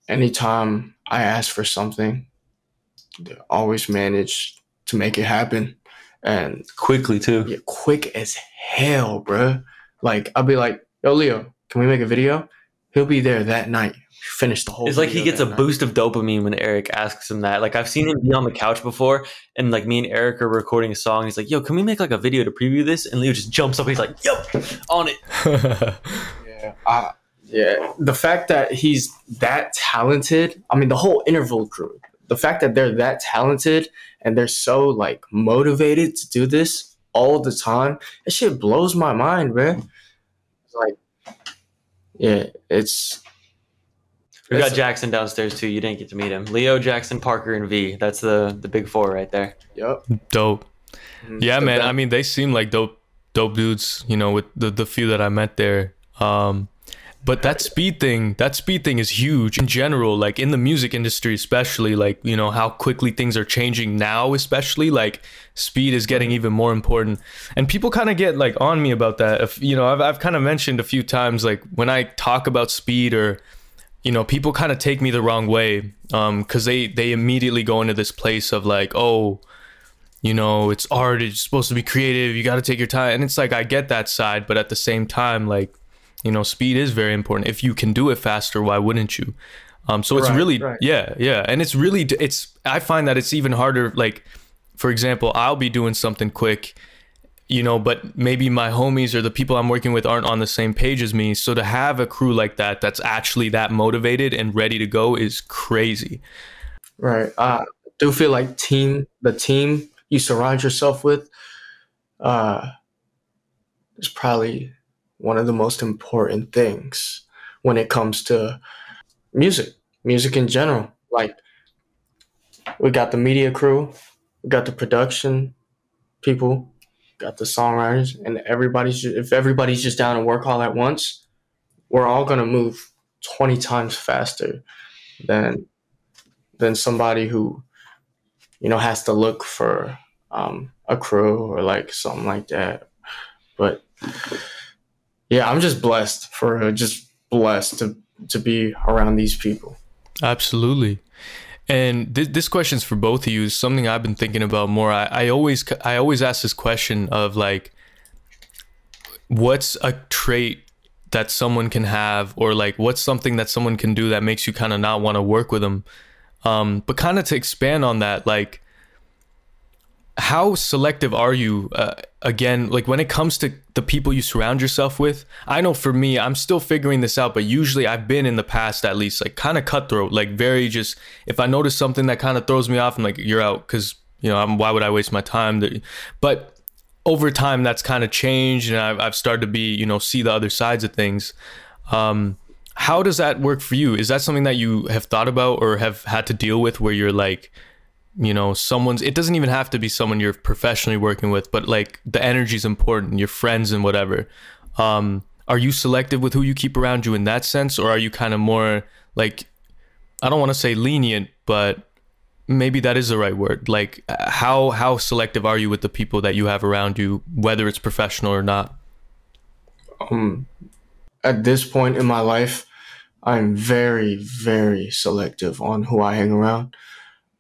anytime I asked for something, they always managed to make it happen. And Quickly too. yeah, quick as hell, bro. Like I'll be like, "Yo, Leo, can we make a video?" He'll be there that night. Finish the whole. It's like he gets a night. boost of dopamine when Eric asks him that. Like I've seen him be on the couch before, and like me and Eric are recording a song. He's like, "Yo, can we make like a video to preview this?" And Leo just jumps up. He's like, "Yep, on it." Yeah, uh, yeah. The fact that he's that talented. I mean, the whole interval crew. The fact that they're that talented and they're so like motivated to do this all the time. That shit blows my mind, man. It's like, yeah, it's We got Jackson downstairs too. You didn't get to meet him. Leo, Jackson, Parker, and V. That's the the big four right there. yep. dope yeah The man best- i mean they seem like dope dope dudes you know with the, the few that i met there um but that speed thing that speed thing is huge in general like in the music industry especially like you know how quickly things are changing now especially like speed is getting even more important and people kind of get like on me about that if you know i've, I've kind of mentioned a few times like when i talk about speed or you know people kind of take me the wrong way um because they they immediately go into this place of like oh you know, it's art, it's supposed to be creative, you got to take your time. And it's like, I get that side, but at the same time, like, you know, speed is very important. If you can do it faster, why wouldn't you? Um, so it's Right, really right. yeah, yeah, and it's really it's I find that it's even harder. Like, for example, I'll be doing something quick, you know, but maybe my homies or the people I'm working with aren't on the same page as me. So to have a crew like that that's actually that motivated and ready to go is crazy. Right. I do feel like team the team you surround yourself with uh is probably one of the most important things when it comes to music. Music in general. Like we got the media crew, we got the production people, got the songwriters, and everybody's ju- if everybody's just down to work all at once, we're all gonna move twenty times faster than than somebody who you know has to look for um, a crew or like something like that but yeah i'm just blessed for just blessed to to be around these people Absolutely. And th- this question's for both of you. Is something I've been thinking about more. I, I always I always ask this question of like, what's a trait that someone can have, or like what's something that someone can do that makes you kind of not want to work with them. Um, but kind of to expand on that, like, how selective are you? Uh, again, like when it comes to the people you surround yourself with, I know for me, I'm still figuring this out, but usually I've been in the past at least like kind of cutthroat, like very just if I notice something that kind of throws me off, I'm like, you're out because you know, I'm, why would I waste my time? But over time, that's kind of changed, and I've, I've started to be, you know, see the other sides of things. Um, how does that work for you? Is that something that you have thought about or have had to deal with, where you're like, you know, someone's? It doesn't even have to be someone you're professionally working with, but like the energy is important, your friends and whatever. Um, are you selective with who you keep around you in that sense, or are you kind of more like, I don't want to say lenient, but maybe that is the right word like how how selective are you with the people that you have around you whether it's professional or not um at this point in my life i'm very very selective on who i hang around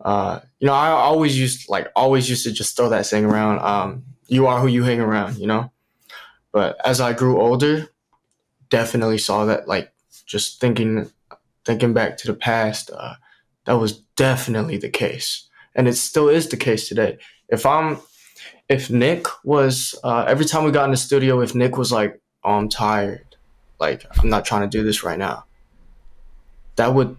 uh you know i always used like always used to just throw that saying around um you are who you hang around you know? But as i grew older definitely saw that like just thinking thinking back to the past uh that was definitely the case. And it still is the case today. If i'm if nick was uh every time we got in the studio if nick was like oh, i'm tired. Like i'm not trying to do this right now that would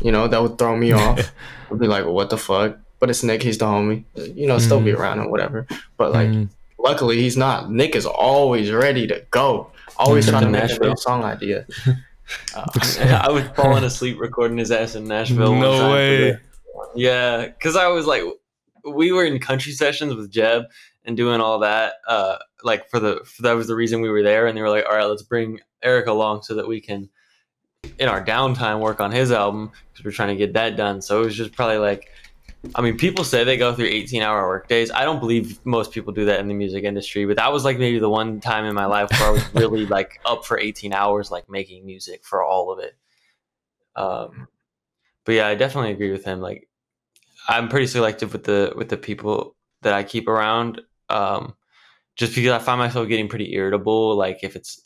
you know that would throw me off i'd be like well, what the fuck but it's nick he's the homie you know still be Mhm. around or whatever but like Mm, luckily he's not nick is always ready to go always Mhm. trying to To make a Nashville. song idea uh, I was falling asleep recording his ass in Nashville. No way. yeah, because I was like, we were in country sessions with Jeb and doing all that. Uh, like for the for, that was the reason we were there, and they were like, all right, let's bring Eric along so that we can, in our downtime, work on his album because we're trying to get that done. So it was just probably like. I mean, people say they go through 18 hour work days. I don't believe most people do that in the music industry, but that was like maybe the one time in my life where I was really like up for 18 hours, like making music for all of it. Um, but yeah, I definitely agree with him. Like, I'm pretty selective with the with the people that I keep around, um, just because I find myself getting pretty irritable. Like, if it's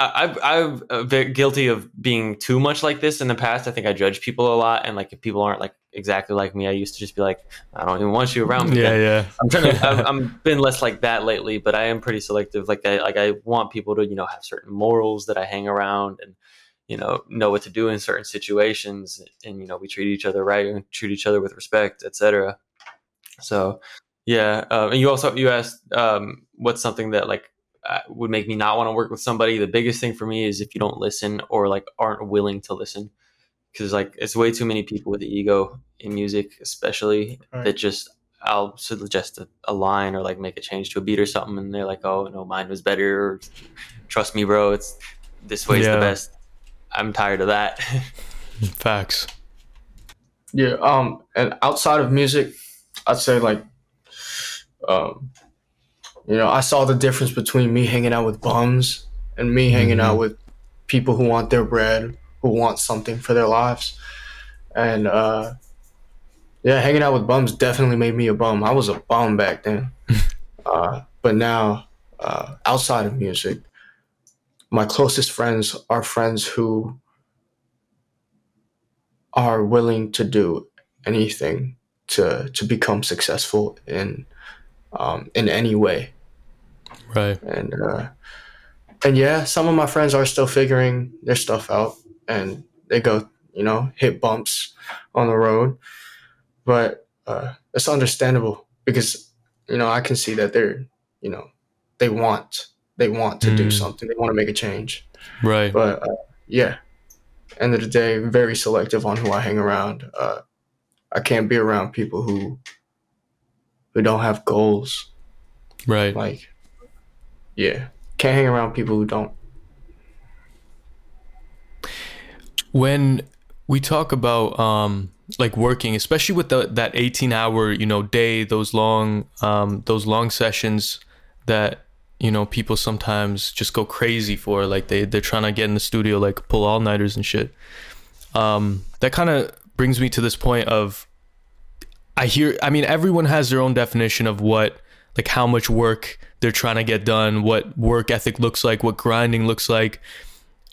I've I've uh, been guilty of being too much like this in the past. I think I judge people a lot, and like if people aren't like exactly like me, I used to just be like, I don't even want you around me. yeah yeah I'm trying to. I've, I'm been less like that lately, but I am pretty selective. Like I like I want people to you know have certain morals that I hang around and you know know what to do in certain situations, and you know we treat each other right and treat each other with respect, etc. So yeah, uh, and you also you asked um, what's something that like uh, would make me not want to work with somebody. The biggest thing for me is if you don't listen or like aren't willing to listen, because like it's way too many people with ego in music, especially Right. that just I'll suggest a, a line or like make a change to a beat or something, and they're like, "Oh no, mine was better." Or, Trust me, bro. It's this way's Yeah. the best. I'm tired of that. facts Yeah, um, and outside of music, I'd say like, um, you know, I saw the difference between me hanging out with bums and me hanging out with people who want their bread, who want something for their lives, and uh, yeah, hanging out with bums definitely made me a bum. I was a bum back then, uh, but now, uh, outside of music, my closest friends are friends who are willing to do anything to to become successful in um, in any way. Right. And uh, and yeah, some of my friends are still figuring their stuff out, and they go, you know, hit bumps on the road, but uh, it's understandable because you know I can see that they're, you know, they want they want to do Mm. something, they want to make a change, Right. but uh, yeah, end of the day, very selective on who I hang around. Uh, I can't be around people who who don't have goals. Right. Like, yeah, can't hang around people who don't. when we talk about um like working especially with the that 18 hour you know day those long um those long sessions that you know people sometimes just go crazy for like they they're trying to get in the studio like pull all nighters and shit um that kind of brings me to this point of I hear I mean everyone has their own definition of what like how much work they're trying to get done, what work ethic looks like, what grinding looks like.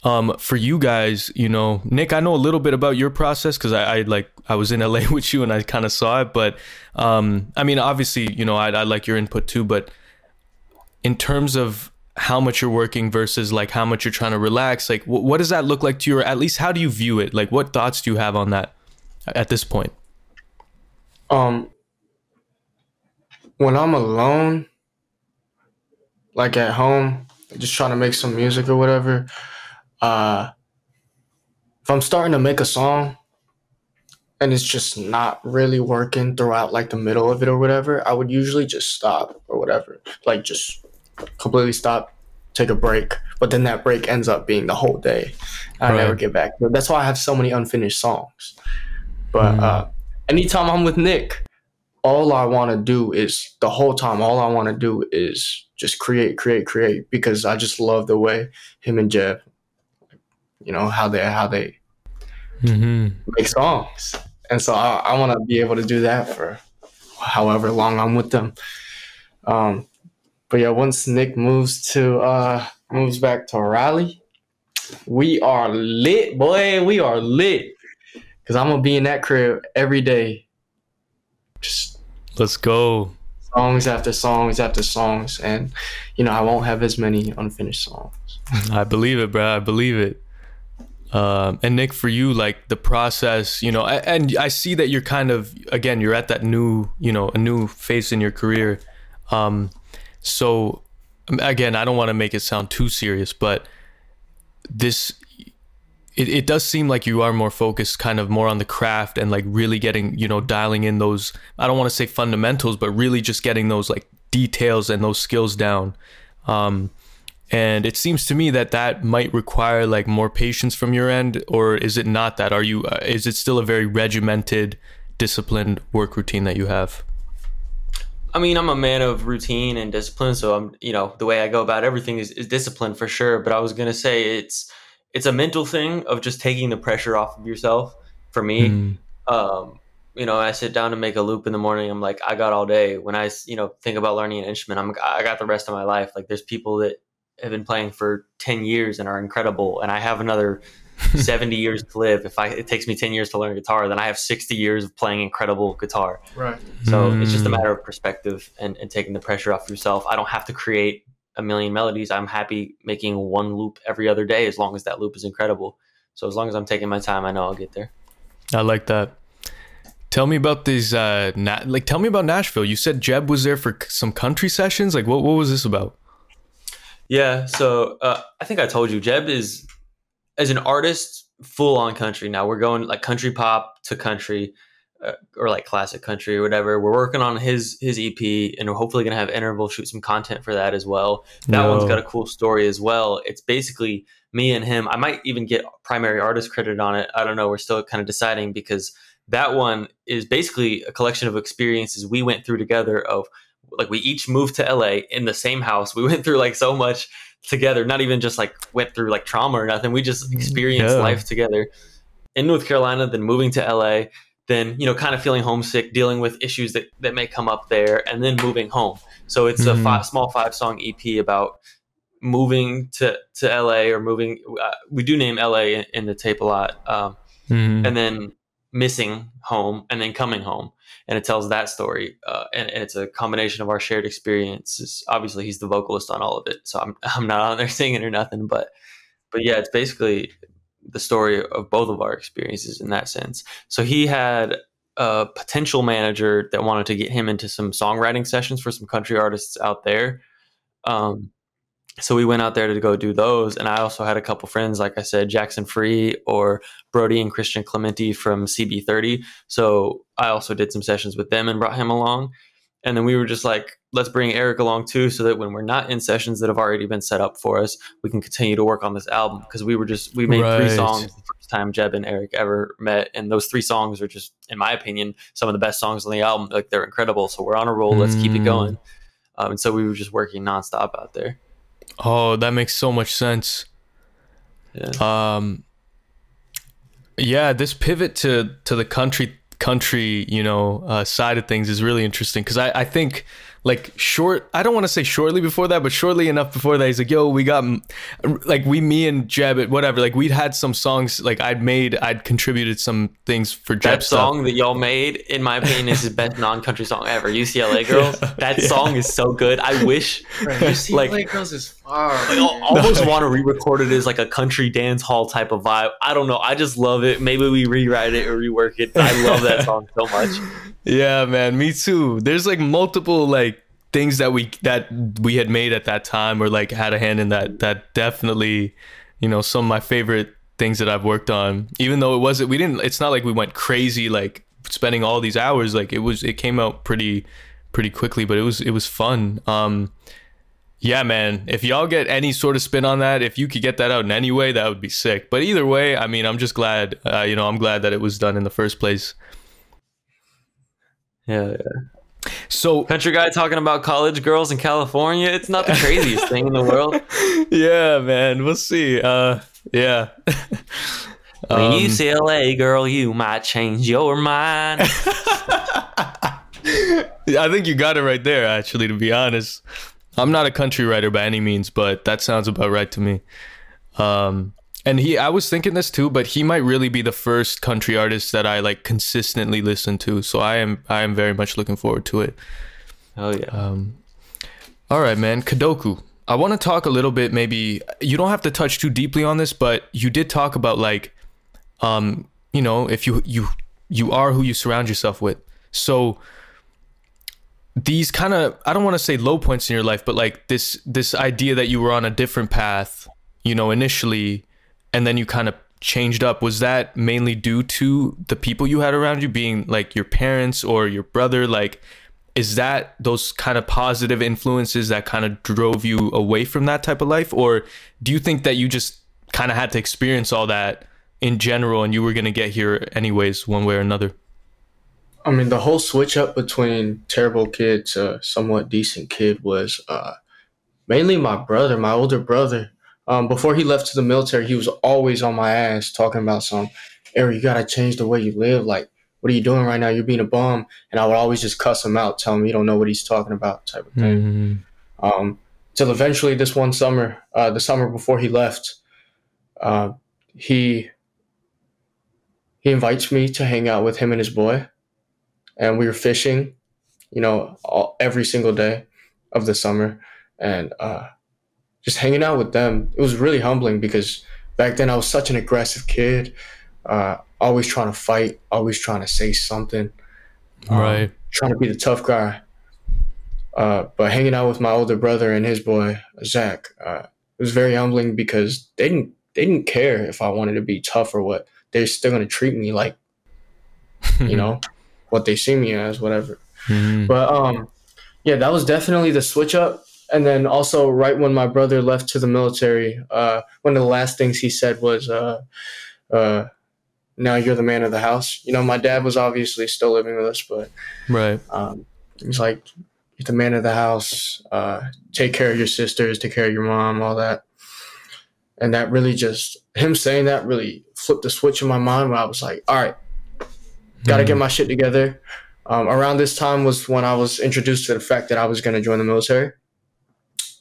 Um, for you guys, you know, Nick, I know a little bit about your process because I, I like I was in LA with you and I kind of saw it, but um, I mean, obviously, you know, I, I like your input too, but in terms of how much you're working versus like how much you're trying to relax, like wh- what does that look like to you, or at least how do you view it? Like, what thoughts do you have on that at this point? Um, when I'm alone, like at home, just trying to make some music or whatever, uh, if I'm starting to make a song and it's just not really working throughout like the middle of it or whatever, I would usually just stop or whatever. Like just completely stop, take a break. But then that break ends up being the whole day. I Right. never get back. But that's why I have so many unfinished songs. But Mm. uh, anytime I'm with Nick, all I want to do is the whole time. All I want to do is just create, create, create because I just love the way him and Jeb, you know, how they how they Mm-hmm. make songs, and so I, I want to be able to do that for however long I'm with them. Um, but yeah, once Nick moves to uh moves back to Raleigh, we are lit, boy. We are lit because I'm gonna be in that crib every day, just Let's go. songs after songs after songs, and you know I won't have as many unfinished songs. I believe it, bro. I believe it. Um, and Nick, for you, like the process, you know, and I see that you're kind of again, you're at that new, you know, a new phase in your career. Um, so again, I don't want to make it sound too serious, but this it, it does seem like you are more focused kind of more on the craft and like really getting you know dialing in those i don't want to say fundamentals but really just getting those like details and those skills down um and it seems to me that that might require like more patience from your end or is it not that are you uh, is it still a very regimented disciplined work routine that you have I mean, I'm a man of routine and discipline, so I'm, you know, the way I go about everything is, is discipline for sure. But I was gonna say it's it's a mental thing of just taking the pressure off of yourself. For me, Mm, um, you know, I sit down to make a loop in the morning. I'm like, I got all day. When I, you know, think about learning an instrument, I'm, I got the rest of my life. Like, there's people that have been playing for ten years and are incredible, and I have another seventy years to live. If I, it takes me ten years to learn guitar, then I have sixty years of playing incredible guitar. Right. So it's just a Mm. matter of perspective and, and taking the pressure off yourself. I don't have to create a million melodies. I'm happy making one loop every other day as long as that loop is incredible. So as long as I'm taking my time, I know I'll get there. i like that tell me about these uh na- like tell me about nashville you said jeb was there for c- some country sessions like what, what was this about Yeah. So uh, I think I told you, Jeb is as an artist full on country now. We're going like country pop to country. Uh, or like classic country or whatever. We're working on his his EP, and we're hopefully gonna have interval shoot some content for that as well. That No. one's got a cool story as well. It's basically me and him. I might even get primary artist credit on it. I don't know. We're still kind of deciding because that one is basically a collection of experiences we went through together. Of like we each moved to LA in the same house. We went through like so much together. Not even just like went through like trauma or nothing. We just experienced Yeah. life together in North Carolina. Then moving to LA. Then you know, kind of feeling homesick, dealing with issues that that may come up there, and then moving home. So it's a Mhm. fi- small five song EP about moving to, to LA or moving. Uh, we do name LA in, in the tape a lot, um, Mhm. and then missing home and then coming home and it tells that story uh, and, and, it's a combination of our shared experiences obviously he's the vocalist on all of it so i'm, I'm not on there singing or nothing but but yeah it's basically the story of both of our experiences in that sense. So he had a potential manager that wanted to get him into some songwriting sessions for some country artists out there. Um, so we went out there to go do those and i also had a couple friends like i said jackson free or brody and christian Clementi from cb30 so i also did some sessions with them and brought him along and then we were just like let's bring eric along too so that when we're not in sessions that have already been set up for us we can continue to work on this album because we were just we made right. three songs the first time jeb and eric ever met and those three songs are just in my opinion some of the best songs on the album like they're incredible so we're on a roll let's mm. keep it mm. going um, and so we were just working nonstop out there Oh, that makes so much sense. Yeah. Um yeah, this pivot to to the country country, you know, uh, side of things is really interesting. Because I, I think like short i don't want to say shortly before that but shortly enough before that he's like yo we got like we me and jeb whatever like we'd had some songs like i'd made i'd contributed some things for jeb that song that y'all made in my opinion is the best non-country song ever ucla girls yeah, that yeah. song is so good. I wish ucla like, girls is far like, i almost no, want to re-record it as like a country dance hall type of vibe. I don't know i just love it. Maybe we rewrite it or rework it. I love that song so much. Yeah, man, me too. There's like multiple like things that we that we had made at that time or like had a hand in that that definitely, you know, some of my favorite things that I've worked on. Even though it wasn't we didn't it's not like we went crazy like spending all these hours like it was it came out pretty pretty quickly, but it was it was fun. Um yeah, man. If y'all get any sort of spin on that, if you could get that out in any way, that would be sick. But either way, I mean, I'm just glad, uh, you know, I'm glad that it was done in the first place. Yeah, yeah. So country guy talking about college girls in California, it's not the craziest thing in the world. Yeah, man. We'll see. Uh yeah. when um, you say LA girl, you might change your mind. I think you got it right there, actually, to be honest. I'm not a country writer by any means, but that sounds about right to me. Um and he i was thinking this too but he might really be the first country artist that i like consistently listen to. So i am i am very much looking forward to it. Oh yeah. Um all right man. Kadoku. I want to talk a little bit maybe you don't have to touch too deeply on this but you did talk about like um you know if you you you are who you surround yourself with. So these kind of i don't want to say low points in your life but like this this idea that you were on a different path you know initially and then you kind of changed up. Was that mainly due to the people you had around you being like your parents or your brother? Like is that those kind of positive influences that kind of drove you away from that type of life? Or do you think that you just kind of had to experience all that in general and you were going to get here anyways one way or another? I mean the whole switch up between terrible kid to somewhat decent kid was uh mainly my brother my older brother um, before he left to the military, he was always on my ass talking about some, Eric, you gotta change the way you live. Like, what are you doing right now? You're being a bum. And I would always just cuss him out, tell him you don't know what he's talking about, type of thing. Mm-hmm. Um, till eventually, this one summer, uh, the summer before he left, uh, he he invites me to hang out with him and his boy, and we were fishing, you know, all, every single day of the summer, and uh, just hanging out with them, it was really humbling because back then I was such an aggressive kid, uh, always trying to fight, always trying to say something, um, right? Trying to be the tough guy. Uh, but hanging out with my older brother and his boy Zach, uh, it was very humbling because they didn't they didn't care if I wanted to be tough or what. They're still gonna treat me like, you know, what they see me as, whatever. Mm-hmm. But um, yeah, that was definitely the switch up and then also right when my brother left to the military, uh, one of the last things he said was, uh, uh, "Now you're the man of the house." You know, my dad was obviously still living with us, but right, um, he's like, "You're the man of the house. Uh, take care of your sisters, take care of your mom, all that." And that really just him saying that really flipped the switch in my mind where I was like, "All right, got to mm. get my shit together." Um, around this time was when I was introduced to the fact that I was going to join the military.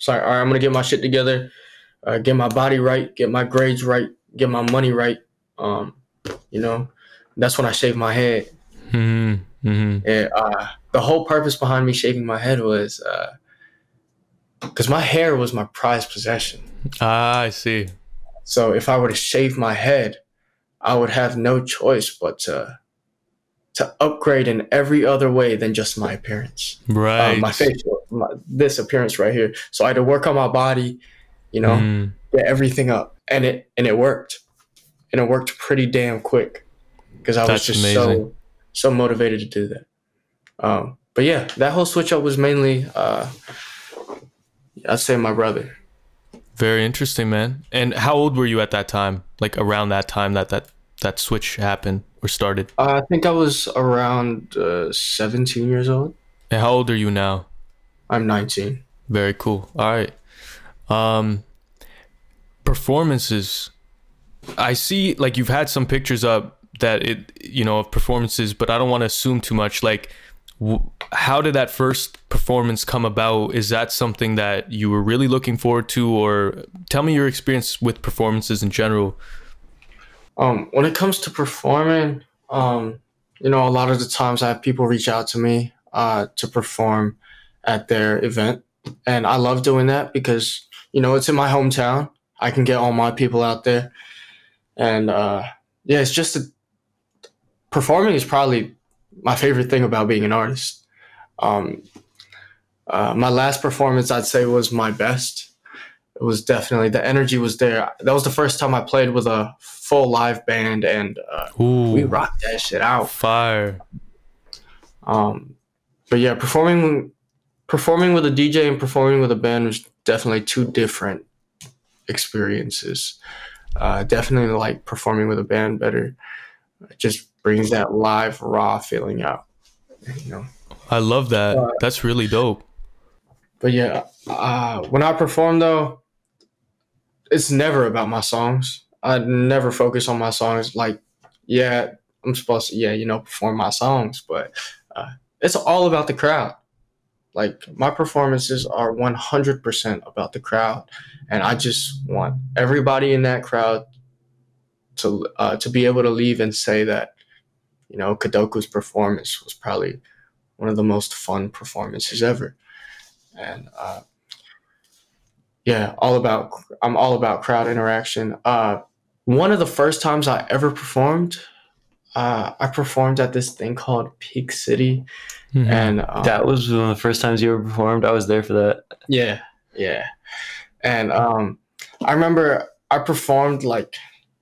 So all right, I'm gonna get my shit together, uh, get my body right, get my grades right, get my money right. Um, you know, That's when I shaved my head. Mm-hmm. Mm-hmm. And, uh, the whole purpose behind me shaving my head was because my hair was my prized possession. Ah, I see. So if I were to shave my head, I would have no choice but to to upgrade in every other way than just my appearance. Right. Uh, my facial, my, this appearance right here. So I had to work on my body, you know, Mm. get everything up, and it and it worked, and it worked pretty damn quick because I was just amazing. so so motivated to do that. Um, but yeah, that whole switch up was mainly, uh, I'd say, my brother. Very interesting, man. And how old were you at that time? Like around that time that that that switch happened or started? Uh, I think I was around uh, 17 years old. And how old are you now? I'm 19. Very cool. All right. Um performances. I see like you've had some pictures up that it you know of performances, but I don't want to assume too much like w- how did that first performance come about? Is that something that you were really looking forward to or tell me your experience with performances in general? Um, when it comes to performing, um, you know, a lot of the times I have people reach out to me uh, to perform at their event, and I love doing that because you know it's in my hometown. I can get all my people out there, and uh, yeah, it's just a, performing is probably my favorite thing about being an artist. Um, uh, my last performance, I'd say, was my best. It was definitely the energy was there. That was the first time I played with a full live band, and uh, Ooh. we rocked that shit out. Fire. Um, but yeah, performing performing with a DJ and performing with a band was definitely two different experiences. Uh, definitely like performing with a band better. It just brings that live raw feeling out. You know. I love that. Uh, That's really dope. But yeah, uh, when I perform though, it's never about my songs. I never focus on my songs. Like, yeah, I'm supposed to, yeah, you know, perform my songs, but uh, it's all about the crowd. Like, my performances are 100% about the crowd, and I just want everybody in that crowd to uh, to be able to leave and say that, you know, Kadoku's performance was probably one of the most fun performances ever and uh, yeah, all about I'm all about crowd interaction. Uh, one of the first times I ever performed, uh, I performed at this thing called Peak City, Mhm. and um, That was one of the first times you ever performed. I was there for that. yeah, yeah, and um, I remember I performed like.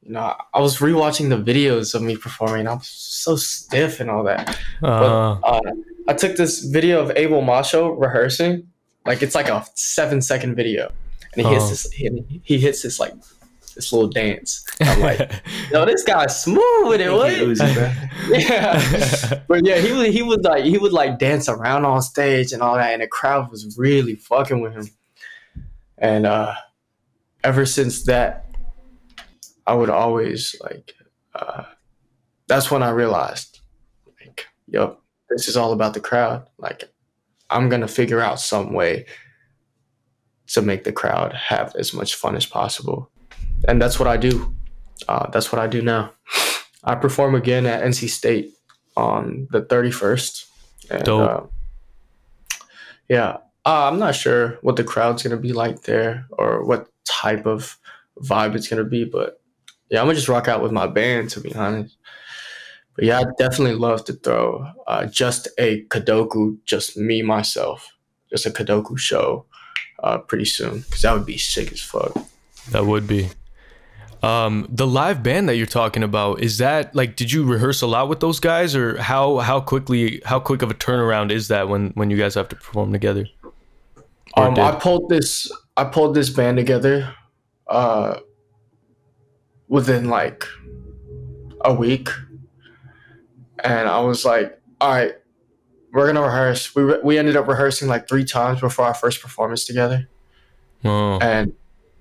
You know, I was rewatching the videos of me performing. I was so stiff and all that. Uh, uh, I took this video of Abel Macho rehearsing. Like it's like a seven second video, and he hits Oh. this. He, he hits this like this little dance. I'm like, yo, this guy's smooth with it. What? yeah, but yeah, he was he would like he would like dance around on stage and all that, and the crowd was really fucking with him. And uh, ever since that, I would always like. Uh, that's when I realized, like, yo, this is all about the crowd. Like, I'm gonna figure out some way to make the crowd have as much fun as possible, and that's what I do. Uh, that's what I do now. I perform again at NC State on the 31st. And, Dope. uh, yeah, uh, I'm not sure what the crowd's gonna be like there or what type of vibe it's gonna be, but yeah, I'm gonna just rock out with my band to be honest. But yeah, I definitely love to throw uh, just a Kadoku, just me myself, just a Kadoku show uh, pretty soon because that would be sick as fuck. That would be. Um, the live band that you're talking about is that like did you rehearse a lot with those guys or how how quickly how quick of a turnaround is that when when you guys have to perform together? Um, I pulled this. I pulled this band together uh, within like a week, and I was like, "All right, we're gonna rehearse." We re- we ended up rehearsing like three times before our first performance together, Oh, and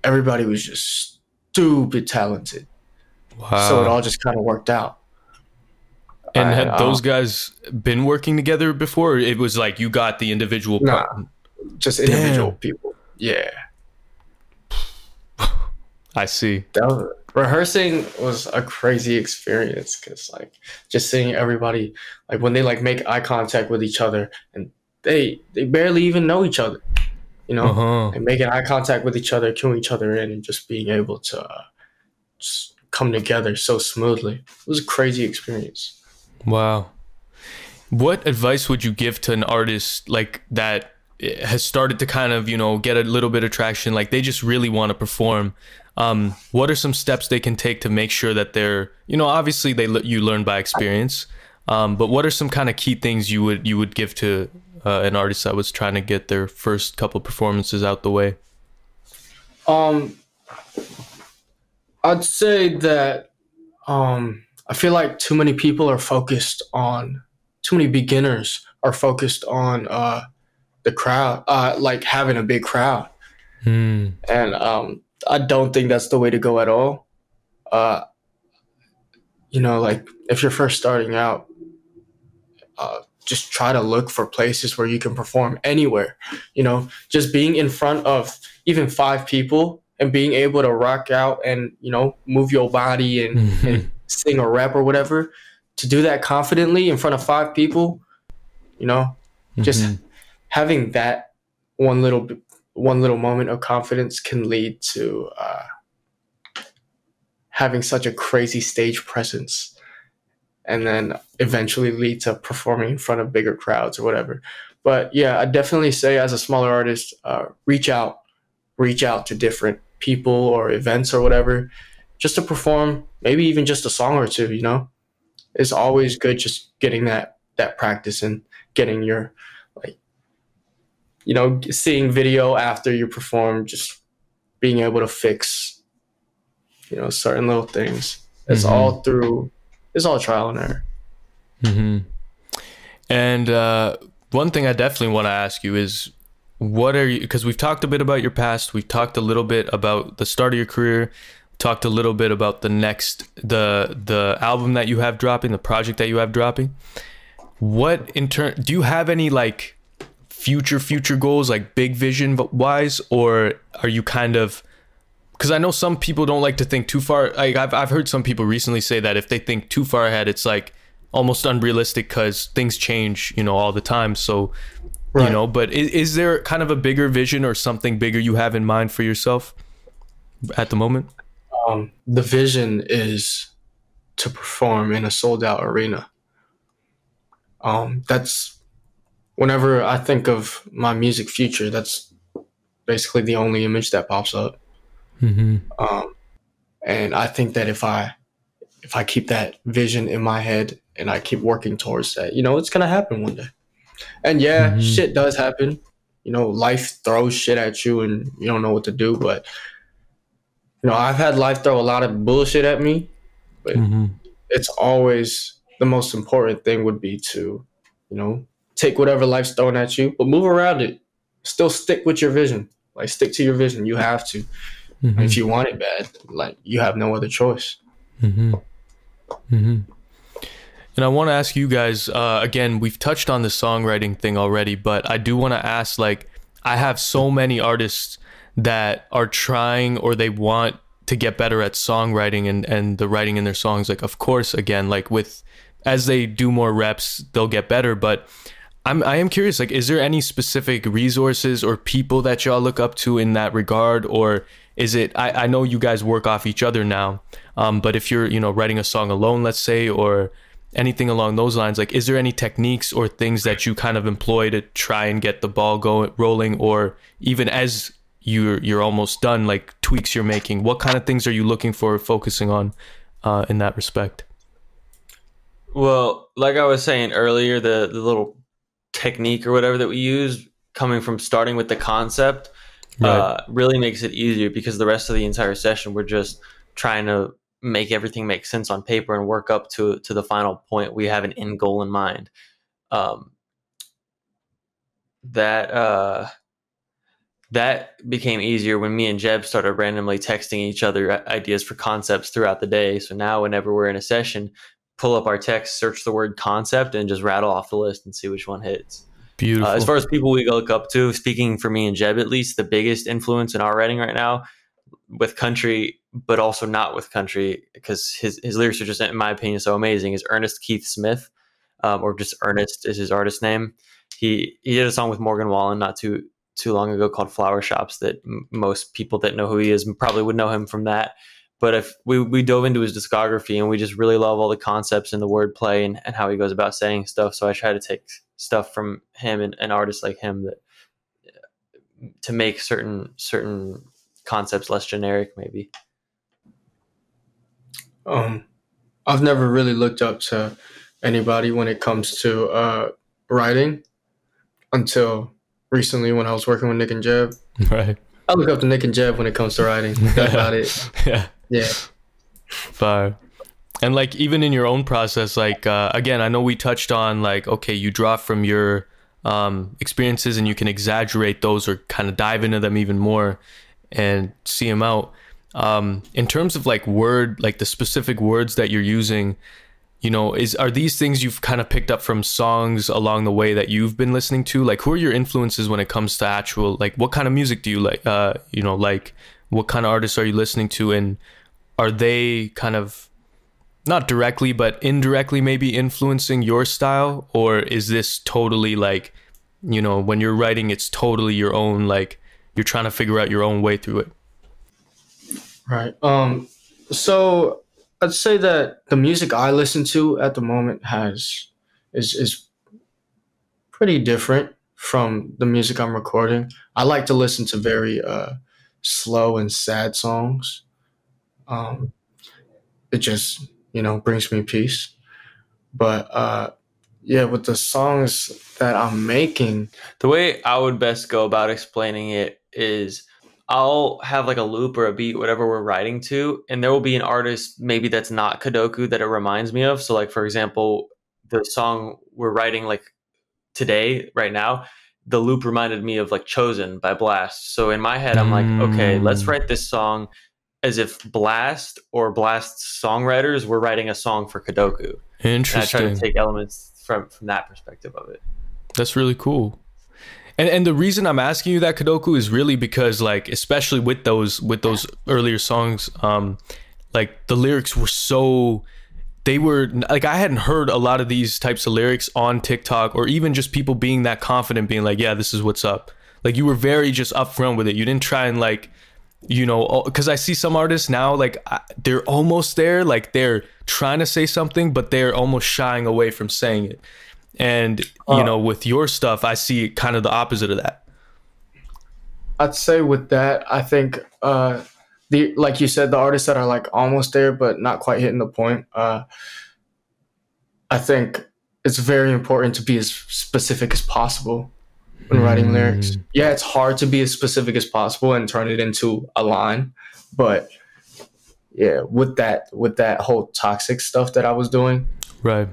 everybody was just stupid talented. wow. So it all just kind of worked out. and I- had um, those guys been working together before? It was like you got the individual Nah. part. just individual Damn. people. Yeah, I see. that was, rehearsing was a crazy experience because like just seeing everybody like when they like make eye contact with each other and they they barely even know each other you know Uh-huh. and making eye contact with each other cueing each other in and just being able to uh, just come together so smoothly it was a crazy experience Wow. What advice would you give to an artist like that has started to kind of, you know, get a little bit of traction like they just really want to perform? Um what are some steps they can take to make sure that they're, you know, obviously they you learn by experience. Um but what are some kind of key things you would you would give to uh, an artist that was trying to get their first couple performances out the way? Um, I'd say that um, I feel like too many people are focused on too many beginners are focused on uh, the crowd, uh, like having a big crowd, Hmm. and um, I don't think that's the way to go at all. Uh, you know, like if you're first starting out, uh, just try to look for places where you can perform anywhere. You know, just being in front of even five people and being able to rock out and you know move your body and, and sing or rap or whatever. To do that confidently in front of five people, you know, just Mhm. having that one little one little moment of confidence can lead to uh, having such a crazy stage presence and then eventually lead to performing in front of bigger crowds or whatever. But yeah i definitely say as a smaller artist uh, reach out reach out to different people or events or whatever just to perform maybe even just a song or two you know? It's always good just getting that that practice and getting your like you know seeing video after you perform just being able to fix you know certain little things. It's Mhm. all through it's all trial and error hmm And uh, one thing I definitely want to ask you is, what are you? Because we've talked a bit about your past, we've talked a little bit about the start of your career, talked a little bit about the next, the the album that you have dropping, the project that you have dropping. What in turn? Do you have any like future future goals, like big vision wise, or are you kind of because I know some people don't like to think too far. Like I've I've heard some people recently say that if they think too far ahead, it's like almost unrealistic because things change, you know, all the time. So you know, but is, is there kind of a bigger vision or something bigger you have in mind for yourself at the moment? um, the vision is to perform in a sold out arena. Um, that's whenever I think of my music future, that's basically the only image that pops up. Mm-hmm. Um, and I think that if I if I keep that vision in my head and I keep working towards that, you know, it's gonna happen one day. And yeah, Mhm. shit does happen. You know, life throws shit at you and you don't know what to do. But you know, I've had life throw a lot of bullshit at me. Mm-hmm. It's always the most important thing would be to, you know, take whatever life's throwing at you, but move around it. Still stick with your vision. Like stick to your vision. You have to. Mm-hmm. If you want it bad, like you have no other choice. Mm-hmm. Mm-hmm. And I want to ask you guys uh, again. We've touched on the songwriting thing already, but I do want to ask. Like, I have so many artists that are trying or they want to get better at songwriting and and the writing in their songs. Like, of course, again, like with as they do more reps, they'll get better. But I'm I am curious. Like, is there any specific resources or people that y'all look up to in that regard, or is it? I I know you guys work off each other now. Um, but if you're, you know, writing a song alone, let's say, or anything along those lines, like, is there any techniques or things that you kind of employ to try and get the ball going, rolling, or even as you're you're almost done, like tweaks you're making? What kind of things are you looking for, focusing on, uh, in that respect? Well, like I was saying earlier, the, the little technique or whatever that we use, coming from starting with the concept, uh, really makes it easier because the rest of the entire session we're just trying to make everything make sense on paper and work up to to the final point. We have an end goal in mind. Um, that uh, that became easier when me and Jeb started randomly texting each other ideas for concepts throughout the day. So now, whenever we're in a session, pull up our text, search the word concept, and just rattle off the list and see which one hits. Beautiful. Uh, as far as people we look up to, speaking for me and Jeb at least, the biggest influence in our writing right now, with country, but also not with country because his his lyrics are just, in my opinion, so amazing. Is Ernest Keith Smith, um, or just Ernest is his artist name. He he did a song with Morgan Wallen not too too long ago called Flower Shops that m- most people that know who he is probably would know him from that. But if we, we dove into his discography and we just really love all the concepts and the wordplay and, and how he goes about saying stuff. So I try to take stuff from him and, and artists like him that to make certain certain concepts less generic maybe. Um, I've never really looked up to anybody when it comes to uh, writing until recently when I was working with Nick and Jeb. Right. I look up to Nick and Jeb when it comes to writing. That's about it. Yeah. Yeah. Fire. And like even in your own process, like uh, again, I know we touched on like okay, you draw from your um, experiences and you can exaggerate those or kind of dive into them even more and see them out. Um, in terms of like word, like the specific words that you're using, you know, is are these things you've kind of picked up from songs along the way that you've been listening to? Like, who are your influences when it comes to actual like what kind of music do you like? Uh, you know, like what kind of artists are you listening to and are they kind of not directly but indirectly maybe influencing your style or is this totally like you know when you're writing it's totally your own like you're trying to figure out your own way through it Right. Um. So I'd say that the music I listen to at the moment has is is pretty different from the music I'm recording. I like to listen to very uh, slow and sad songs. Um, it just you know brings me peace. But uh, yeah, with the songs that I'm making, The way I would best go about explaining it is I'll have like a loop or a beat, whatever we're writing to, and there will be an artist maybe that's not Kodoku that it reminds me of. So, like for example, the song we're writing like today, right now, the loop reminded me of like Chosen by Blxst. So in my head, I'm like, okay, let's Mm. write this song as if Blxst or Blxst's songwriters were writing a song for Kodoku. And I try interesting to take elements from from that perspective of it. That's really cool. And and the reason I'm asking you that Kodoku is really because like especially with those with those earlier songs um like the lyrics were so they were like I hadn't heard a lot of these types of lyrics on TikTok or even just people being that confident being like yeah this is what's up. Like you were very just upfront with it. You didn't try and like you know because I see some artists now like they're almost there like they're trying to say something but they're almost shying away from saying it. And you Uh, know, with your stuff, I see kind of the opposite of that. I'd say with that, I think uh, the like you said, the artists that are like almost there but not quite hitting the point. Uh, I think it's very important to be as specific as possible when writing lyrics. Yeah, it's hard to be as specific as possible and turn it into a line, but yeah, with that with that whole toxic stuff that I was doing, Right.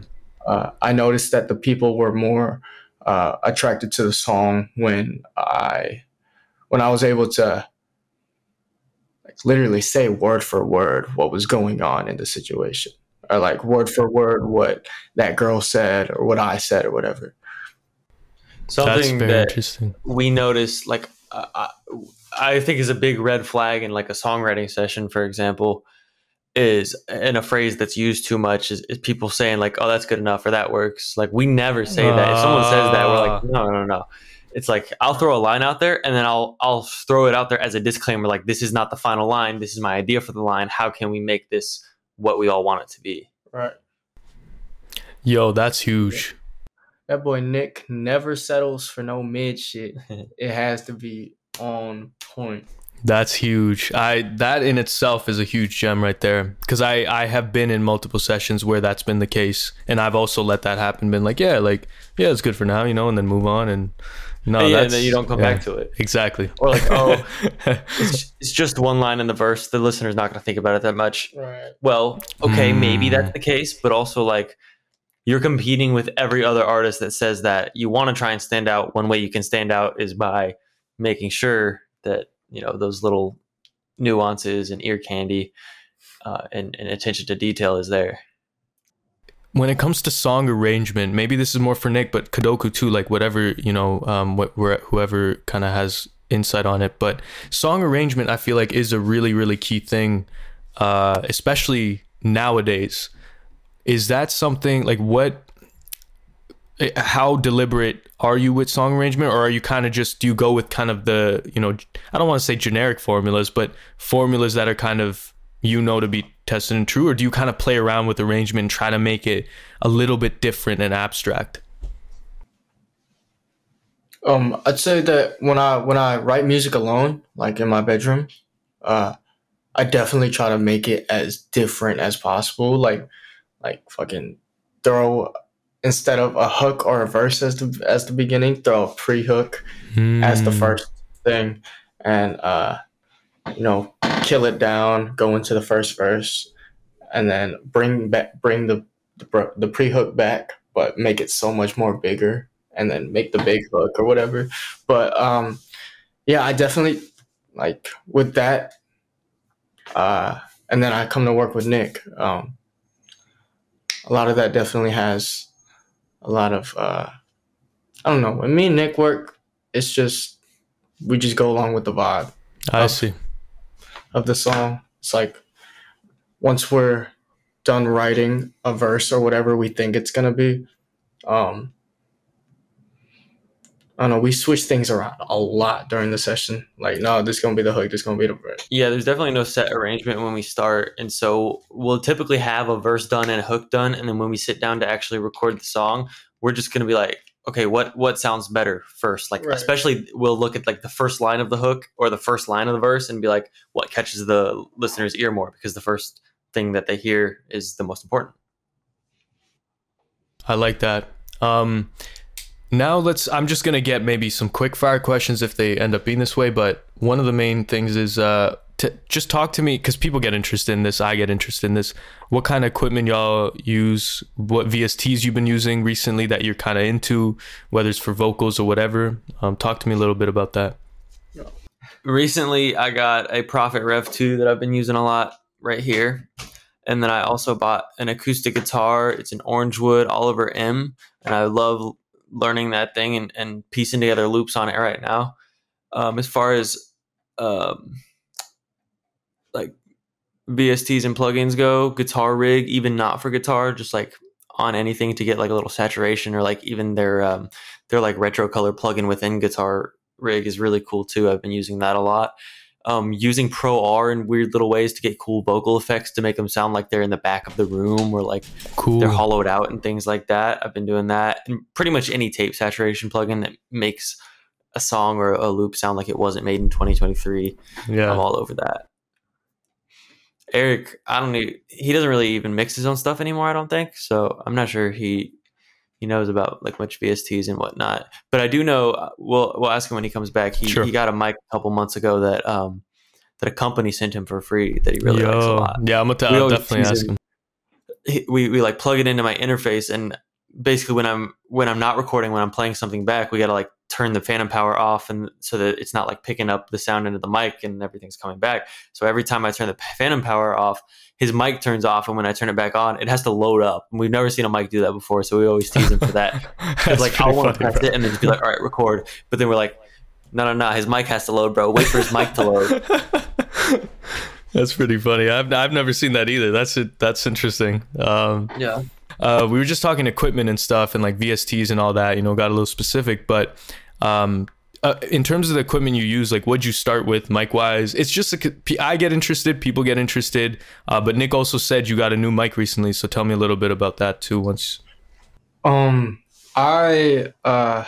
uh, I noticed that the people were more uh, attracted to the song when I when I was able to like literally say word for word what was going on in the situation, or like word for word what that girl said or what I said or whatever. That's Something very that interesting. we noticed like uh, I, I think is a big red flag in like a songwriting session for example is and a phrase that's used too much is, is people saying like oh that's good enough or that works. Like we never say that. If someone says that we're like no no no. It's like i'll throw a line out there and then i'll i'll throw it out there as a disclaimer like this is not the final line. This is my idea for the line. How can we make this what we all want it to be? Right. Yo, that's huge. That boy Nick never settles for no mid shit. it has to be on point. That's huge. I that in itself is a huge gem right there because I I have been in multiple sessions where that's been the case, and I've also let that happen. Been like, yeah, like yeah, it's good for now, you know, and then move on and no, yeah and then you don't come yeah, back to it exactly. or like oh it's, it's just one line in the verse the listener's not going to think about it that much Right. well, okay, maybe Mm. that's the case, but also like you're competing with every other artist that says that you want to try and stand out. One way you can stand out is by making sure that you know those little nuances and ear candy uh, and, and attention to detail is there. when it comes to song arrangement, maybe this is more for Nick, but Kodoku too, like whatever you know, um, what whoever kind of has insight on it. But song arrangement, I feel like, is a really, really key thing, uh, especially nowadays. Is that something like what? eh, How deliberate are you with song arrangement, or are you kind of just do you go with kind of the you know I don't want to say generic formulas, but formulas that are kind of you know to be tested and true, or do you kind of play around with arrangement and try to make it a little bit different and abstract? Um, I'd say that when I when I write music alone, like in my bedroom, uh, I definitely try to make it as different as possible. Like, like fucking throw instead of a hook or a verse as the as the beginning, throw a pre hook as the Mm. first thing, and uh, you know, kill it down, go into the first verse, and then bring back bring the the, the pre hook back, but make it so much more bigger, and then make the big hook or whatever. But um, yeah, I definitely like with that. Uh, and then I come to work with Nick. Um, a lot of that definitely has a lot of uh, I don't know. When me and Nick work, it's just we just go along with the vibe I Oh. see. of the song. It's like once we're done writing a verse or whatever we think it's gonna be, um, I don't know. We switch things around a lot during the session. Like, no, this is gonna be the hook. This is gonna be the verse. Yeah, there's definitely no set arrangement when we start. And so we'll typically have a verse done and a hook done. And then when we sit down to actually record the song, we're just going to be like, okay, what, what sounds better first? Like, Right. especially we'll look at like the first line of the hook or the first line of the verse and be like, what catches the listener's ear more? Because the first thing that they hear is the most important. I like that. Um, now let's. I'm just gonna get maybe some quick fire questions if they end up being this way. But one of the main things is uh, to just talk to me because people get interested in this. I get interested in this. What kind of equipment y'all use? What VSTs you've been using recently that you're kind of into, whether it's for vocals or whatever. Um, talk to me a little bit about that. recently I got a Prophet Rev 2 that I've been using a lot right here. And then I also bought an acoustic guitar. It's an Orangewood Oliver M. And I love learning that thing and, and piecing together loops on it right now. Um, as far as um, like VSTs and plugins go, Guitar Rig, even not for guitar, just like on anything to get like a little saturation or like even their um, their like retro color plugin within Guitar Rig is really cool too. I've been using that a lot. Um, using Pro R in weird little ways to get cool vocal effects to make them sound like they're in the back of the room or like Cool. they're hollowed out and things like that. I've been doing that, and pretty much any tape saturation plugin that makes a song or a loop sound like it wasn't made in 2023. yeah. I'm all over that. Eric, I don't need. He doesn't really even mix his own stuff anymore. I don't think so. I'm not sure he he knows about like much VSTs and whatnot. But I do know. uh, We'll we'll ask him when he comes back. He Sure. he got a mic a couple months ago that um that a company sent him for free that he really likes a lot. Yeah, I'm gonna t- I'll definitely ask him. him. We we like plug it into my interface and basically when I'm when I'm not recording when I'm playing something back we got to like turn the phantom power off and so that it's not like picking up the sound into the mic and everything's coming back. So every time I turn the phantom power off, his mic turns off, and when I turn it back on, it has to load up. And we've never seen a mic do that before, so we always tease him for that. That's like I want to press bro. it and then just be like, all right, record. But then we're like, no, no, no, his mic has to load, bro. Wait for his mic to load. That's pretty funny. I've I've never seen that either. That's it. That's interesting. Um, Yeah. Uh, we were just talking equipment and stuff and like VSTs and all that. You know, got a little specific, but um, uh, in terms of the equipment you use, like what'd you start with, mic wise? It's just a, I get interested, people get interested. Uh, but Nick also said you got a new mic recently, so tell me a little bit about that too. Once, Um, I uh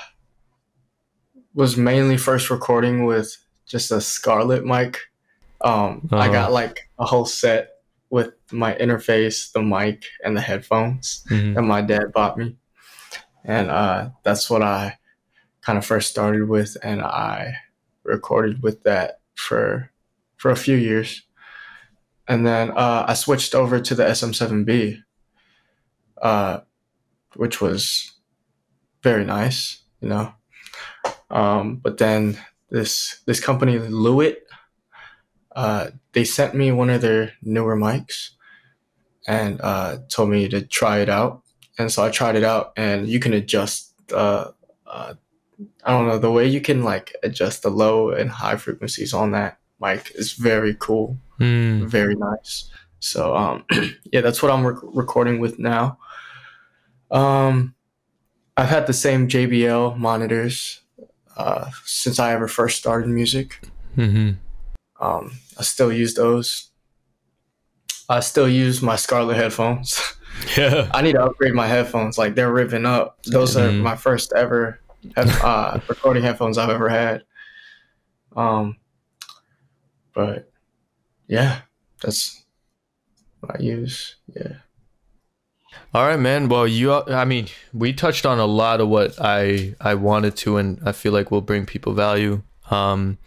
was mainly first recording with just a Scarlett mic. Um, I Oh. got like a whole set with my interface, the mic, and the headphones Mhm. that my dad bought me, and uh, that's what I kind of first started with, and I recorded with that for for a few years, and then uh, I switched over to the SM7B, uh, which was very nice, you know. Um, but then this this company Lewitt, uh, they sent me one of their newer mics, and uh, told me to try it out. And so I tried it out, and you can adjust uh, uh, I don't know the way you can like adjust the low and high frequencies on that mic is very cool, Mm. very nice. So um, yeah, that's what I'm rec- recording with now. Um, I've had the same JBL monitors uh, since I ever first started music. hmm Um, I still use those. I still use my Scarlett headphones. Yeah. I need to upgrade my headphones. Like they're ripping up. Those are Mhm. my first ever uh, recording headphones I've ever had. Um, but yeah, that's what I use. Yeah. All right, man. Well, you, I mean, we touched on a lot of what I I wanted to, and I feel like we'll bring people value. Um,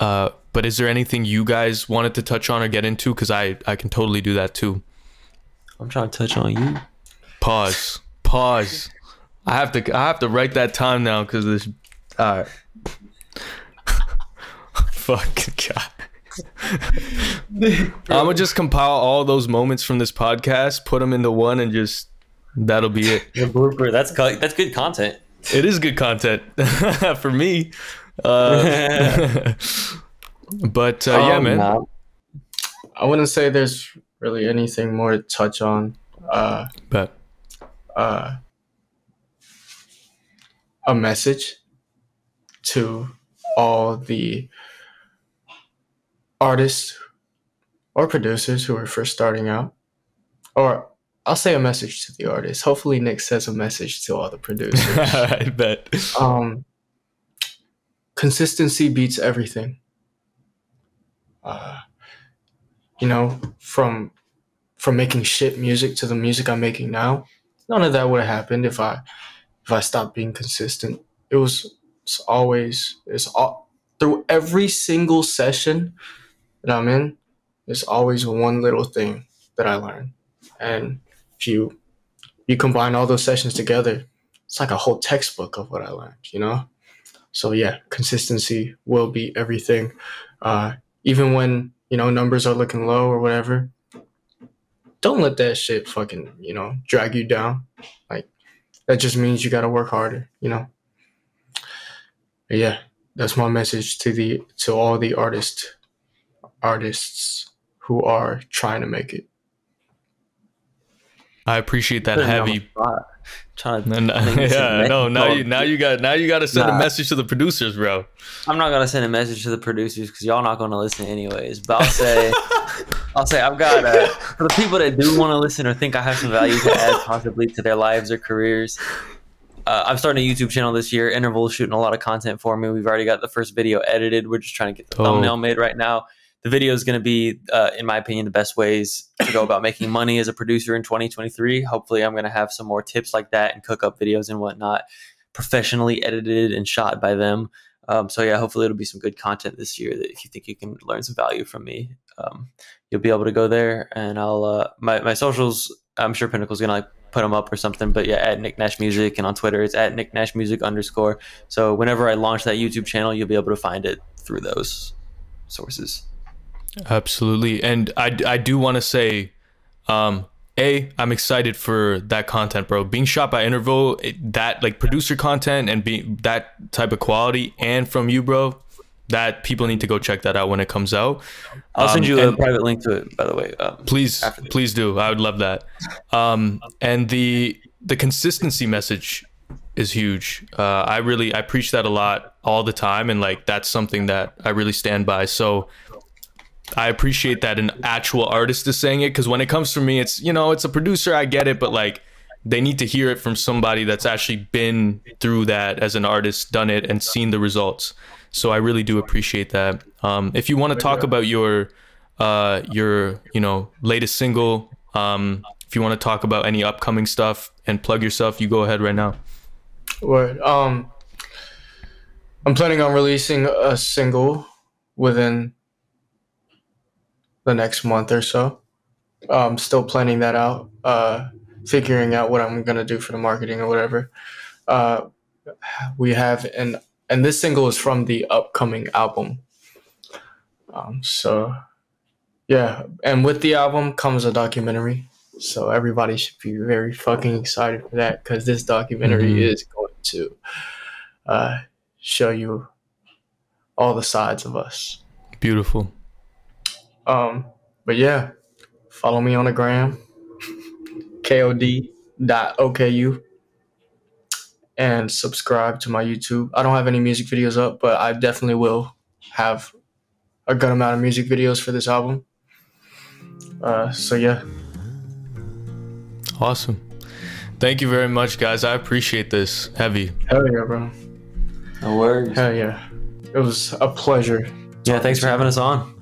uh, but is there anything you guys wanted to touch on or get into? Because I I can totally do that too. I'm trying to touch on you. Pause. Pause. I have to I have to write that time now because this. All right. Fuck God. I'm gonna just compile all those moments from this podcast, put them into one, and just that'll be it. The blooper. That's co- that's good content. It is good content for me. Uh, but uh, yeah, Um, man. Nah, I wouldn't say there's really anything more to touch on. Uh, But uh, a message to all the artists or producers who are first starting out. Or I'll say a message to the artists. Hopefully, Nick says a message to all the producers. I bet. um, consistency beats everything. Uh, you know, from from making shit music to the music I'm making now, none of that would have happened if I if I stopped being consistent. It was it's always it's all through every single session that I'm in. It's always one little thing that I learn, and if you you combine all those sessions together, it's like a whole textbook of what I learned, you know? So yeah, consistency will be everything. Uh, even when, you know, numbers are looking low or whatever, don't let that shit fucking, you know, drag you down. Like that just means you gotta work harder, you know? But yeah, that's my message to the to all the artists artists who are trying to make it. I appreciate that putting me on the heavy. Trying to. And, I think it's a yeah, no. Now you now you got now you got to send a message to the producers, bro. I'm not gonna send a message to the producers because y'all not gonna listen anyways. But I'll say, I'll say I've got uh, for the people that do want to listen or think I have some value to add possibly to their lives or careers. Uh, I'm starting a YouTube channel this year. Interval's shooting a lot of content for me. We've already got the first video edited. We're just trying to get the Oh. thumbnail made right now. The video is going to be, uh, in my opinion, the best ways to go about making money as a producer in 2023. Hopefully, I'm going to have some more tips like that and cook up videos and whatnot, professionally edited and shot by them. Um, so yeah, hopefully it'll be some good content this year. That if you think you can learn some value from me, um, you'll be able to go there. And I'll uh, my my socials. I'm sure Pinnacle's gonna like put them up or something. But yeah, at Nick Nash Music and on Twitter it's at Nick Nash Music underscore. So whenever I launch that YouTube channel, you'll be able to find it through those sources. Absolutely, and I I do want to say, um, a I'm excited for that content, bro. Being shot by Interval, it, that like producer content and being that type of quality, and from you, bro. That people need to go check that out when it comes out. I'll send Um, you a private link to it, by the way. Um, please please do i would love that um and the the consistency message is huge uh i really i preach that a lot all the time and like that's something that i really stand by so i appreciate that an actual artist is saying it because when it comes from me it's you know it's a producer i get it but like they need to hear it from somebody that's actually been through that as an artist done it and seen the results so i really do appreciate that um if you want to talk about your uh, your you know latest single. Um, if you want to talk about any upcoming stuff and plug yourself, you go ahead right now. Word. Um, I'm planning on releasing a single within the next month or so. I'm still planning that out. Uh, figuring out what I'm gonna do for the marketing or whatever. Uh, we have an and this single is from the upcoming album. Um, so yeah, and with the album comes a documentary. So everybody should be very fucking excited for that because this documentary Mhm. is going to uh, show you all the sides of us. Beautiful. Um, but yeah, follow me on the gram, kod.oku, and subscribe to my YouTube. I don't have any music videos up, but I definitely will have a good amount of music videos for this album. Uh, so yeah, Awesome. Thank you very much, guys. I appreciate this. Heavy. hell yeah, bro. No worries. Hell yeah. It was a pleasure. Yeah, thanks for having us on.